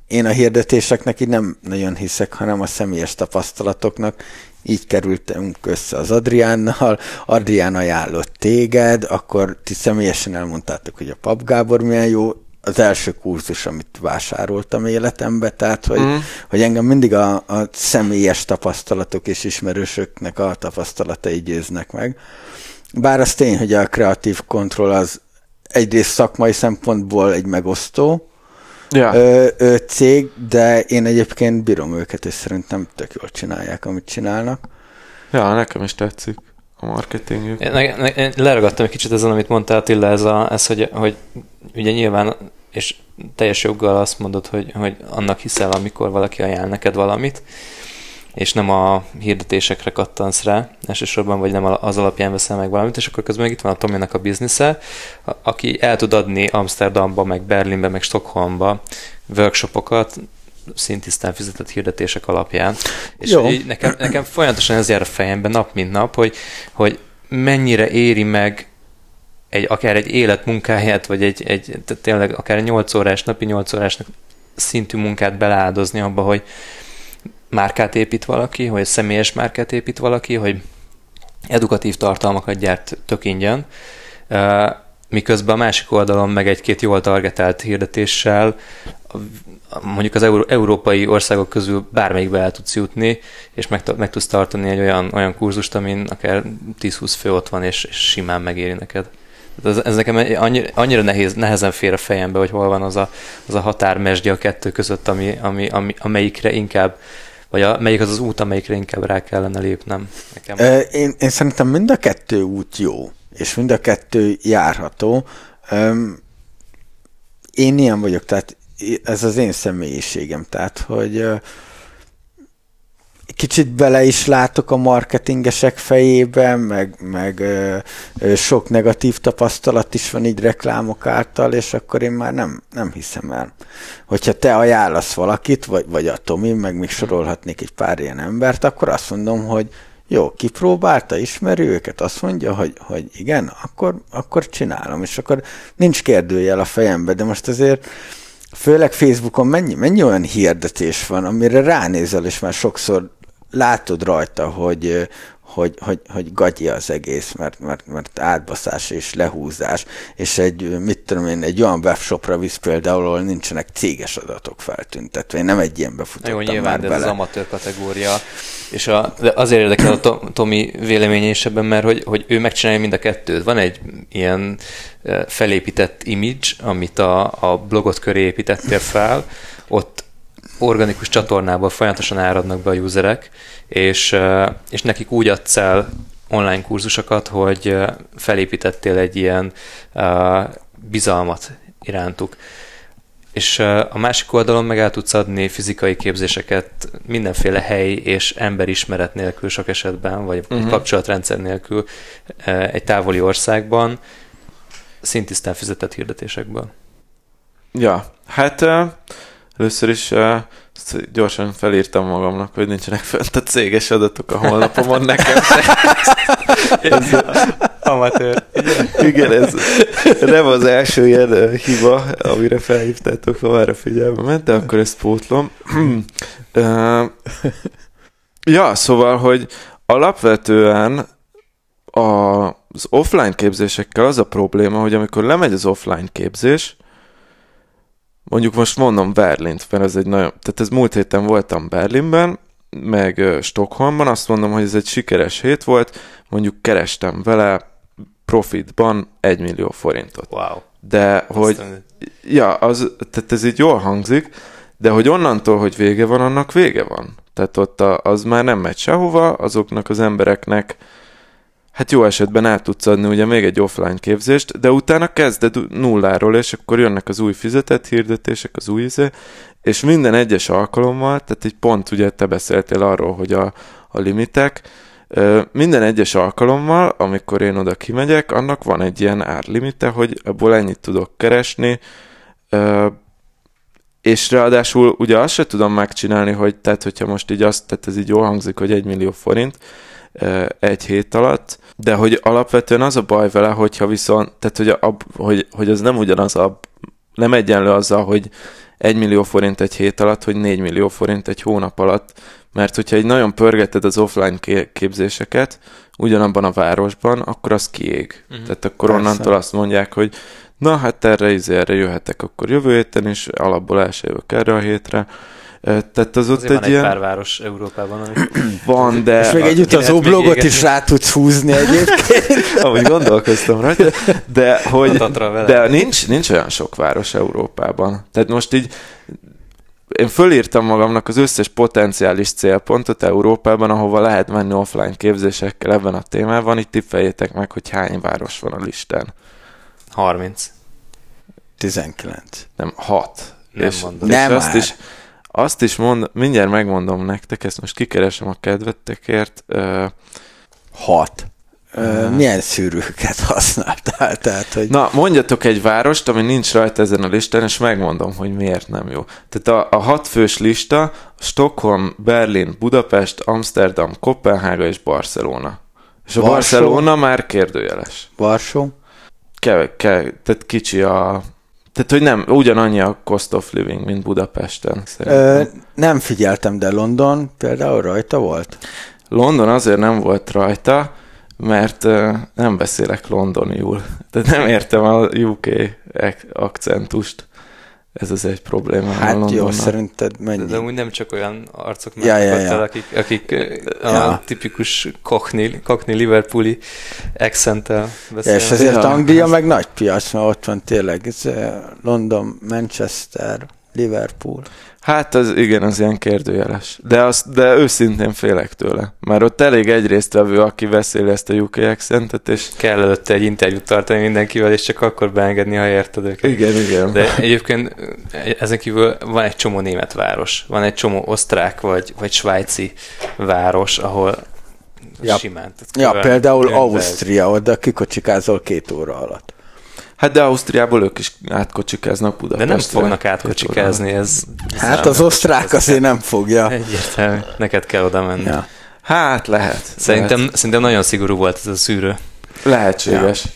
én a hirdetéseknek így nem nagyon hiszek, hanem a személyes tapasztalatoknak. Így kerültünk össze az Adriánnal, Adrián ajánlott téged, akkor ti személyesen elmondtátok, hogy a Pap Gábor milyen jó, az első kurzus, amit vásároltam életembe, tehát hogy, mm. hogy engem mindig a, a személyes tapasztalatok és ismerősöknek a tapasztalatai győznek meg. Bár az tény, hogy a kreatív kontroll az egyrészt szakmai szempontból egy megosztó ja. ö, ö, cég, de én egyébként bírom őket, és szerintem tök jól csinálják, amit csinálnak. Ja, nekem is tetszik a marketingük. Én, én leragadtam egy kicsit ezen, amit mondtál Attila, ez, a, ez hogy, hogy ugye nyilván, és teljes joggal azt mondod, hogy, hogy annak hiszel, amikor valaki ajánl neked valamit, és nem a hirdetésekre kattansz rá elsősorban, vagy nem az alapján veszel meg valamit, és akkor közben meg itt van a Tominak a biznisze, aki el tud adni Amsterdamba, meg Berlinbe, meg Stockholmba workshopokat, szintisztán fizetett hirdetések alapján. És Jó. nekem, nekem folyamatosan ez jár a fejemben nap mint nap, hogy, hogy mennyire éri meg egy, akár egy életmunkáját, vagy egy, egy tényleg akár 8 órás, napi 8 órás szintű munkát beleáldozni abba, hogy, márkát épít valaki, hogy személyes márkát épít valaki, hogy edukatív tartalmakat gyárt tök ingyen, miközben a másik oldalon meg egy-két jól targetált hirdetéssel mondjuk az euró, európai országok közül bármelyikbe el tudsz jutni, és meg, meg tudsz tartani egy olyan, olyan kurzust, amin akár 10-20 fő ott van, és, és simán megéri neked. Ez, ez nekem annyira, annyira nehéz, nehezen fér a fejembe, hogy hol van az a, az a határmesdje a kettő között, ami, ami, ami, amelyikre inkább vagy a, melyik az az út, amelyikre inkább rá kellene lépnem? Nekem. Én, én szerintem mind a kettő út jó, és mind a kettő járható. Én ilyen vagyok, tehát ez az én személyiségem, tehát hogy kicsit bele is látok a marketingesek fejébe, meg, meg ö, ö, sok negatív tapasztalat is van így reklámok által, és akkor én már nem, nem hiszem el. Hogyha te ajánlasz valakit, vagy, vagy a Tomi, meg még sorolhatnék egy pár ilyen embert, akkor azt mondom, hogy jó, kipróbálta, ismeri őket, azt mondja, hogy, hogy igen, akkor, akkor csinálom, és akkor nincs kérdőjel a fejembe, de most azért főleg Facebookon mennyi, mennyi olyan hirdetés van, amire ránézel, és már sokszor látod rajta, hogy, hogy, hogy, hogy gagyi az egész, mert, mert, mert átbaszás és lehúzás, és egy, mit tudom én, egy olyan webshopra visz például, ahol nincsenek céges adatok feltüntetve. Én nem egy ilyen befutottam Jó, nyilván, már de bele. ez az amatőr kategória. És a, de azért érdekel a Tomi véleménye is ebben, mert hogy, hogy ő megcsinálja mind a kettőt. Van egy ilyen felépített image, amit a, a blogot köré építettél fel, ott organikus csatornából folyamatosan áradnak be a userek, és, és nekik úgy adsz el online kurzusokat, hogy felépítettél egy ilyen bizalmat irántuk. És a másik oldalon meg el tudsz adni fizikai képzéseket mindenféle hely és emberismeret nélkül sok esetben, vagy uh-huh. kapcsolatrendszer nélkül egy távoli országban, szintisztán fizetett hirdetésekből. Ja, hát Először is uh, gyorsan felírtam magamnak, hogy nincsenek fent a céges adatok a honlapomon nekem. ez amatőr. Igen, ez nem az első ilyen hiba, amire felhívtátok már a figyelmemet, de akkor ezt pótlom. uh, ja, szóval, hogy alapvetően az offline képzésekkel az a probléma, hogy amikor lemegy az offline képzés, mondjuk most mondom Berlint, mert ez egy nagyon, tehát ez múlt héten voltam Berlinben, meg Stockholmban, azt mondom, hogy ez egy sikeres hét volt, mondjuk kerestem vele profitban egy millió forintot. Wow. De hogy, mondja. ja, az, tehát ez így jól hangzik, de hogy onnantól, hogy vége van, annak vége van. Tehát ott a, az már nem megy sehova, azoknak az embereknek hát jó esetben el tudsz adni ugye még egy offline képzést, de utána kezded nulláról, és akkor jönnek az új fizetett hirdetések, az új izé, és minden egyes alkalommal, tehát egy pont ugye te beszéltél arról, hogy a, a limitek. Minden egyes alkalommal, amikor én oda kimegyek, annak van egy ilyen árlimite, hogy abból ennyit tudok keresni, és ráadásul ugye azt se tudom megcsinálni, hogy tehát hogyha most így azt, tehát ez így jól hangzik, hogy egy millió forint egy hét alatt, de hogy alapvetően az a baj vele, hogyha viszont, tehát hogy, a, hogy, hogy az nem ugyanaz a, nem egyenlő azzal, hogy 1 millió forint egy hét alatt, hogy 4 millió forint egy hónap alatt, mert hogyha egy nagyon pörgeted az offline képzéseket ugyanabban a városban, akkor az kiég. Uh-huh. Tehát akkor Persze. onnantól azt mondják, hogy na hát erre, izé, erre jöhetek akkor jövő héten is, alapból elsőjövök erre a hétre, tehát az ott egy van ilyen... pár város Európában, ami... Van, de... És még egy utazó blogot is rá tudsz húzni egyébként. Ahogy gondolkoztam rajta. De, hogy, de nincs, nincs olyan sok város Európában. Tehát most így én fölírtam magamnak az összes potenciális célpontot Európában, ahova lehet menni offline képzésekkel ebben a témában, így tippeljétek meg, hogy hány város van a listán. 30. 19. Nem, 6. Nem és, mondod. És nem azt is, azt is mond, mindjárt megmondom nektek, ezt most kikeresem a kedvetekért. Uh, hat. Uh, milyen szűrőket használtál? Tehát, hogy... Na, mondjatok egy várost, ami nincs rajta ezen a listán, és megmondom, hogy miért nem jó. Tehát a, a hat fős lista Stockholm, Berlin, Budapest, Amsterdam, Kopenhága és Barcelona. És a Varsó. Barcelona már kérdőjeles. Varsó? Ke, ke, tehát kicsi a tehát, hogy nem, ugyanannyi a cost of living, mint Budapesten. Ö, nem figyeltem, de London például rajta volt? London azért nem volt rajta, mert nem beszélek londoniul. Tehát nem értem a UK akcentust. Ez az egy probléma. Hát jó, szerinted mennyi? De, de úgy nem csak olyan arcok ja, ja, ja. El, akik, akik ja. a tipikus Cockney, Cockney Liverpooli accenttel beszélnek. Ja, és ezért ja. Anglia meg nagy piac, mert ott van tényleg ez London, Manchester, Liverpool. Hát az igen, az ilyen kérdőjeles. De, az, de őszintén félek tőle. Már ott elég egy résztvevő, aki beszéli ezt a UK accentet, és... Kell előtte egy interjút tartani mindenkivel, és csak akkor beengedni, ha érted őket. Igen, igen. De egyébként ezen kívül van egy csomó német város, van egy csomó osztrák vagy, vagy svájci város, ahol ja. simán. Ja, például Ausztria, oda kikocsikázol két óra alatt. Hát de Ausztriából ők is átkocsikáznak Budapestre. De nem fognak átkocsikázni, ez... Hát az osztrák azért nem fogja. Egyértelmű, neked kell oda menni. Ja. Hát lehet. Szerintem, lehet. szerintem nagyon szigorú volt ez a szűrő. Lehetséges. Ja.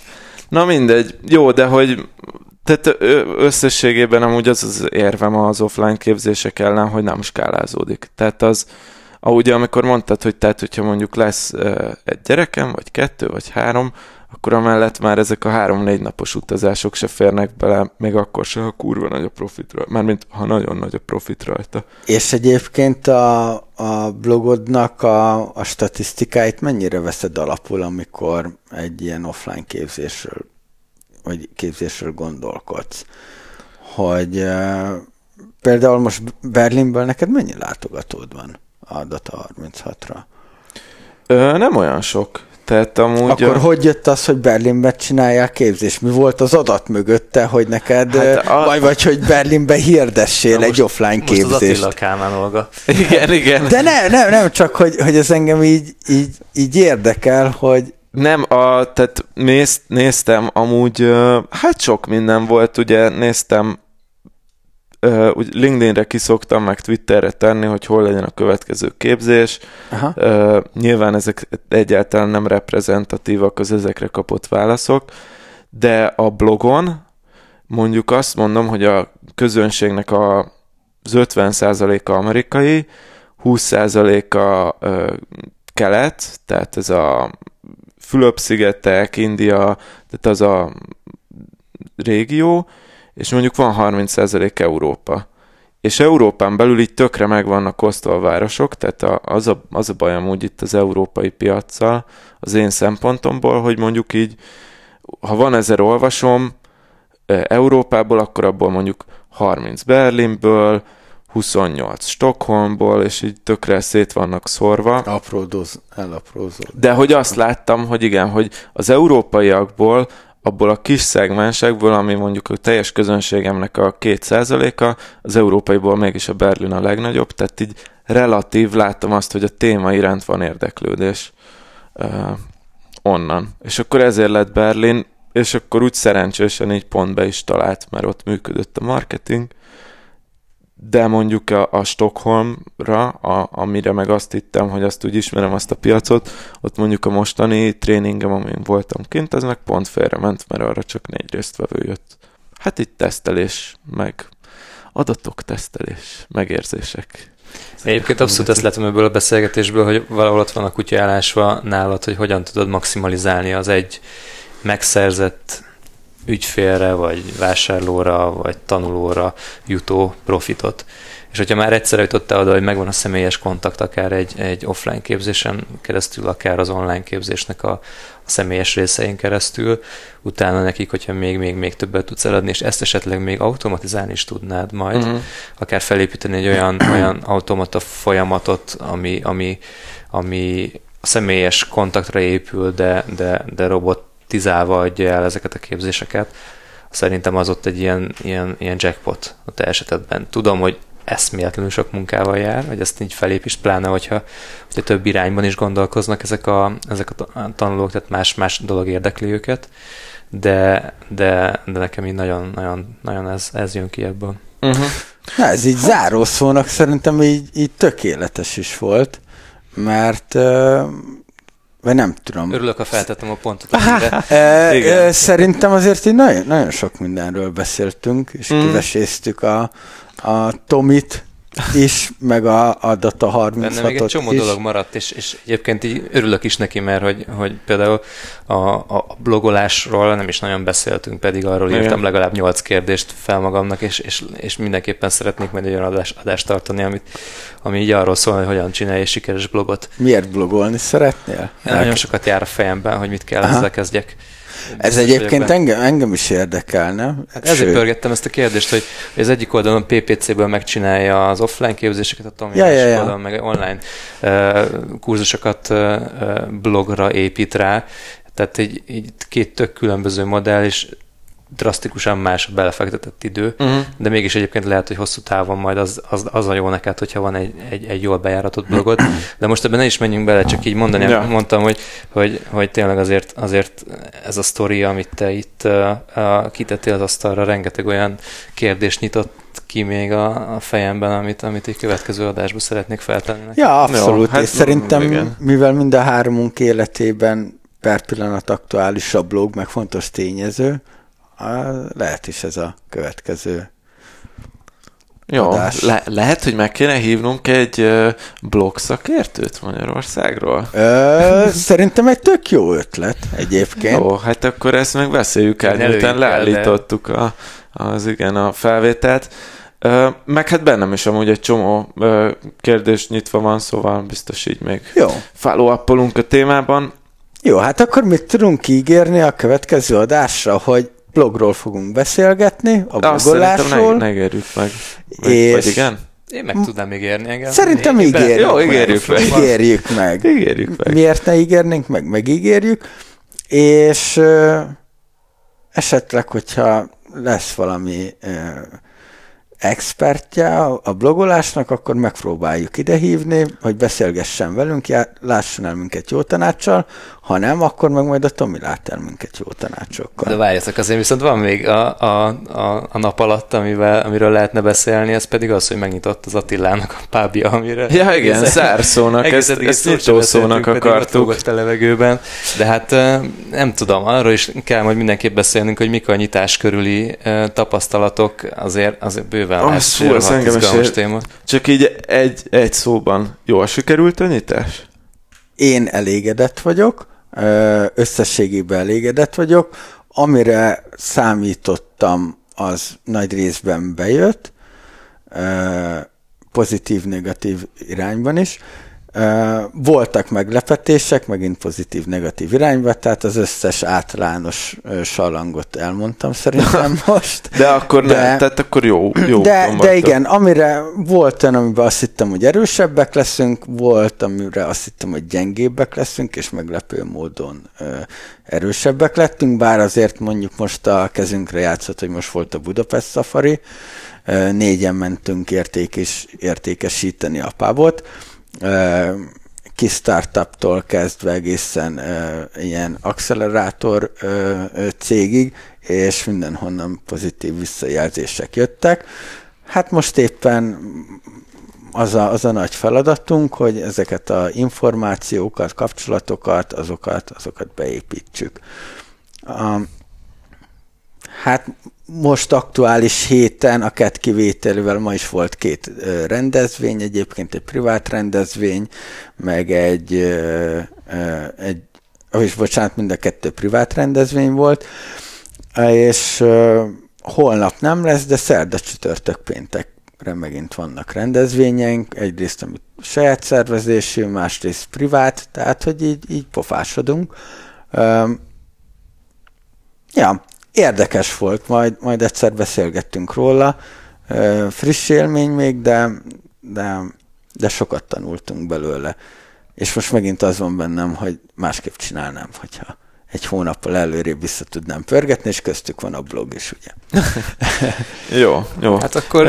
Na mindegy. Jó, de hogy tehát összességében amúgy az az érvem az offline képzések ellen, hogy nem skálázódik. Tehát az, ahogy amikor mondtad, hogy tehát, hogyha mondjuk lesz egy gyerekem, vagy kettő, vagy három, akkor amellett már ezek a három-négy napos utazások se férnek bele, még akkor se, ha kurva nagy a profit rajta. Mármint, ha nagyon nagy a profit rajta. És egyébként a, a blogodnak a, a statisztikáit mennyire veszed alapul, amikor egy ilyen offline képzésről, vagy képzésről gondolkodsz? Hogy uh, például most Berlinből neked mennyi látogatód van a Data 36-ra? Ö, nem olyan sok. Tehát amúgy Akkor a... hogy jött az, hogy Berlinben csinálják képzést? Mi volt az adat mögötte, hogy neked, hát a... vagy, vagy hogy Berlinben hirdessél Na egy most, offline most képzést? Most az Attila Kálmán Olga. Igen, igen. De nem, nem, nem csak, hogy, hogy ez engem így, így, így érdekel, hogy nem, a, tehát néz, néztem amúgy, hát sok minden volt, ugye néztem uh, úgy LinkedInre kiszoktam, meg Twitterre tenni, hogy hol legyen a következő képzés. Aha. Uh, nyilván ezek egyáltalán nem reprezentatívak az ezekre kapott válaszok, de a blogon mondjuk azt mondom, hogy a közönségnek a, az 50%-a amerikai, 20%-a uh, kelet, tehát ez a Fülöp-szigetek, India, tehát az a régió, és mondjuk van 30% Európa. És Európán belül így tökre meg vannak osztva a városok, tehát a, az, a, az a baj amúgy itt az európai piaccal, az én szempontomból, hogy mondjuk így, ha van ezer olvasom Európából, akkor abból mondjuk 30 Berlinből, 28 Stockholmból, és így tökre szét vannak szorva. Apródoz, elaprózol. De hogy azt láttam, hogy igen, hogy az európaiakból abból a kis szegmensekből, ami mondjuk a teljes közönségemnek a két százaléka, az európaiból mégis a Berlin a legnagyobb, tehát így relatív, láttam azt, hogy a téma iránt van érdeklődés uh, onnan. És akkor ezért lett Berlin, és akkor úgy szerencsésen így pont be is talált, mert ott működött a marketing, de mondjuk a, a Stockholmra, a, amire meg azt hittem, hogy azt úgy ismerem azt a piacot, ott mondjuk a mostani tréningem, amin voltam kint, az meg pont félre ment, mert arra csak négy résztvevő jött. Hát itt tesztelés, meg adatok tesztelés, megérzések. Egyébként abszolút ezt látom ebből a beszélgetésből, hogy valahol ott van a kutya állásva nálad, hogy hogyan tudod maximalizálni az egy megszerzett ügyfélre, vagy vásárlóra, vagy tanulóra jutó profitot. És hogyha már egyszer jutottál oda, hogy megvan a személyes kontakt, akár egy, egy offline képzésen keresztül, akár az online képzésnek a, a személyes részein keresztül, utána nekik, hogyha még, még, még többet tudsz eladni, és ezt esetleg még automatizálni is tudnád majd, uh-huh. akár felépíteni egy olyan, olyan automata folyamatot, ami, ami, ami a személyes kontaktra épül, de, de, de robot tizálva adja el ezeket a képzéseket, szerintem az ott egy ilyen, ilyen, ilyen jackpot a te esetedben. Tudom, hogy eszméletlenül sok munkával jár, hogy ezt így felépítsd, pláne, hogyha, hogyha több irányban is gondolkoznak ezek a, ezek a tanulók, tehát más, más dolog érdekli őket, de, de, de nekem így nagyon, nagyon, nagyon ez, ez jön ki ebből. Uh-huh. Na, ez így zárószónak szerintem így, így tökéletes is volt, mert uh, vagy nem tudom. Örülök, ha feltettem a pontot. e, Szerintem azért így nagyon, nagyon sok mindenről beszéltünk, és mm. kiveséztük a, a Tomit, is, meg a, a Data 36 Benne még egy csomó is. dolog maradt, és, és egyébként így örülök is neki, mert hogy, hogy például a, a blogolásról nem is nagyon beszéltünk, pedig arról Igen. írtam legalább nyolc kérdést fel magamnak, és, és, és mindenképpen szeretnék majd egy olyan adást, adást tartani, amit, ami így arról szól, hogy hogyan csinálj egy sikeres blogot. Miért blogolni szeretnél? Nagyon sokat jár a fejemben, hogy mit kell Aha. ezzel kezdjek. Ez egyébként engem, engem is érdekelne. Hát ezért Sőt. pörgettem ezt a kérdést, hogy az oldalon PPC-ből megcsinálja az offline képzéseket, a Tomi ja, ja, ja. oldalon meg online uh, kurzusokat uh, blogra épít rá. Tehát így, így két tök különböző modell, és drasztikusan más a belefektetett idő, uh-huh. de mégis egyébként lehet, hogy hosszú távon majd az, az, az a jó neked, hogyha van egy, egy, egy jól bejáratott blogod. De most ebben ne is menjünk bele, csak így mondani, ja. mondtam, hogy, hogy, hogy tényleg azért, azért ez a sztori, amit te itt uh, uh, kitettél az asztalra, rengeteg olyan kérdést nyitott ki még a, a fejemben, amit, amit egy következő adásban szeretnék feltenni. Ja, abszolút. Jó, hát, és szerintem, igen. mivel mind a háromunk életében per pillanat aktuális a blog, meg fontos tényező, lehet is ez a következő jó, le- lehet, hogy meg kéne hívnunk egy uh, blog szakértőt Magyarországról? Ö, szerintem egy tök jó ötlet egyébként. Jó, hát akkor ezt meg beszéljük el, miután leállítottuk a, az igen a felvételt. Uh, meg hát bennem is amúgy egy csomó uh, kérdés nyitva van, szóval biztos így még jó. follow a témában. Jó, hát akkor mit tudunk ígérni a következő adásra, hogy blogról fogunk beszélgetni, a blogolásról. Ne, ne meg. És... Vagy igen? Én meg tudnám ígérni engem. Szerintem én ígérjük Jó, ígérjük meg. Ígérjük meg. ígérjük meg. Miért ne ígérnénk meg? Megígérjük. És uh, esetleg, hogyha lesz valami uh, expertje a blogolásnak, akkor megpróbáljuk idehívni, hogy beszélgessen velünk, lásson el minket jó tanácssal, ha nem, akkor meg majd a Tomi lát el minket jó tanácsokkal. De várjatok, azért viszont van még a, a, a, a nap alatt, amivel, amiről lehetne beszélni, ez pedig az, hogy megnyitott az Attilának a pábja, amire... Ja, igen, zárszónak, ezt, ezt nyitószónak akartuk. a levegőben, de hát nem tudom, arról is kell majd mindenképp beszélnünk, hogy mik a nyitás körüli tapasztalatok, azért, azért bőven oh, lehet szó, engem is téma. Csak így egy, egy szóban, jól sikerült a nyitás? Én elégedett vagyok, összességében elégedett vagyok. Amire számítottam, az nagy részben bejött, pozitív-negatív irányban is. Voltak meglepetések, megint pozitív-negatív irányba, tehát az összes általános salangot elmondtam szerintem most. De akkor de, ne, tehát akkor jó, jó De, de igen, amire volt olyan, amiben azt hittem, hogy erősebbek leszünk, volt, amire azt hittem, hogy gyengébbek leszünk, és meglepő módon erősebbek lettünk, bár azért mondjuk most a kezünkre játszott, hogy most volt a Budapest Safari, négyen mentünk értékes, értékesíteni a pubot, kis startuptól kezdve egészen ilyen accelerátor cégig, és mindenhonnan pozitív visszajelzések jöttek. Hát most éppen az a, az a nagy feladatunk, hogy ezeket a információkat, kapcsolatokat, azokat, azokat beépítsük. Hát most aktuális héten, a kett kivételével ma is volt két rendezvény, egyébként egy privát rendezvény, meg egy, egy és bocsánat, mind a kettő privát rendezvény volt, és holnap nem lesz, de szerda csütörtök péntekre megint vannak rendezvényeink, egyrészt amit saját szervezésű, másrészt privát, tehát hogy így, így pofásodunk. Ja, érdekes volt, majd, majd egyszer beszélgettünk róla, friss élmény még, de, de, de sokat tanultunk belőle. És most megint az van bennem, hogy másképp csinálnám, hogyha egy hónappal előrébb vissza tudnám pörgetni, és köztük van a blog is, ugye. jó, jó. Hát akkor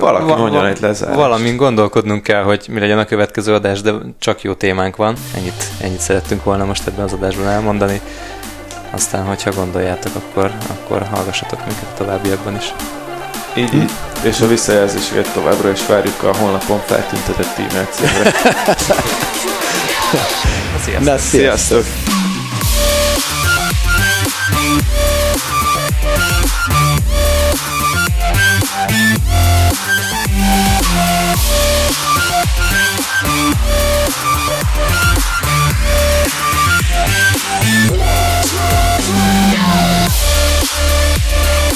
valaki va- mondjon egy lezárás. Valamin gondolkodnunk kell, hogy mi legyen a következő adás, de csak jó témánk van. Ennyit, ennyit szerettünk volna most ebben az adásban elmondani. Aztán, hogyha gondoljátok, akkor, akkor hallgassatok minket továbbiakban is. Így, így. És a visszajelzéseket továbbra is várjuk a honlapon feltüntetett e-mail címre. sziasztok! Na, sziasztok. Yeah.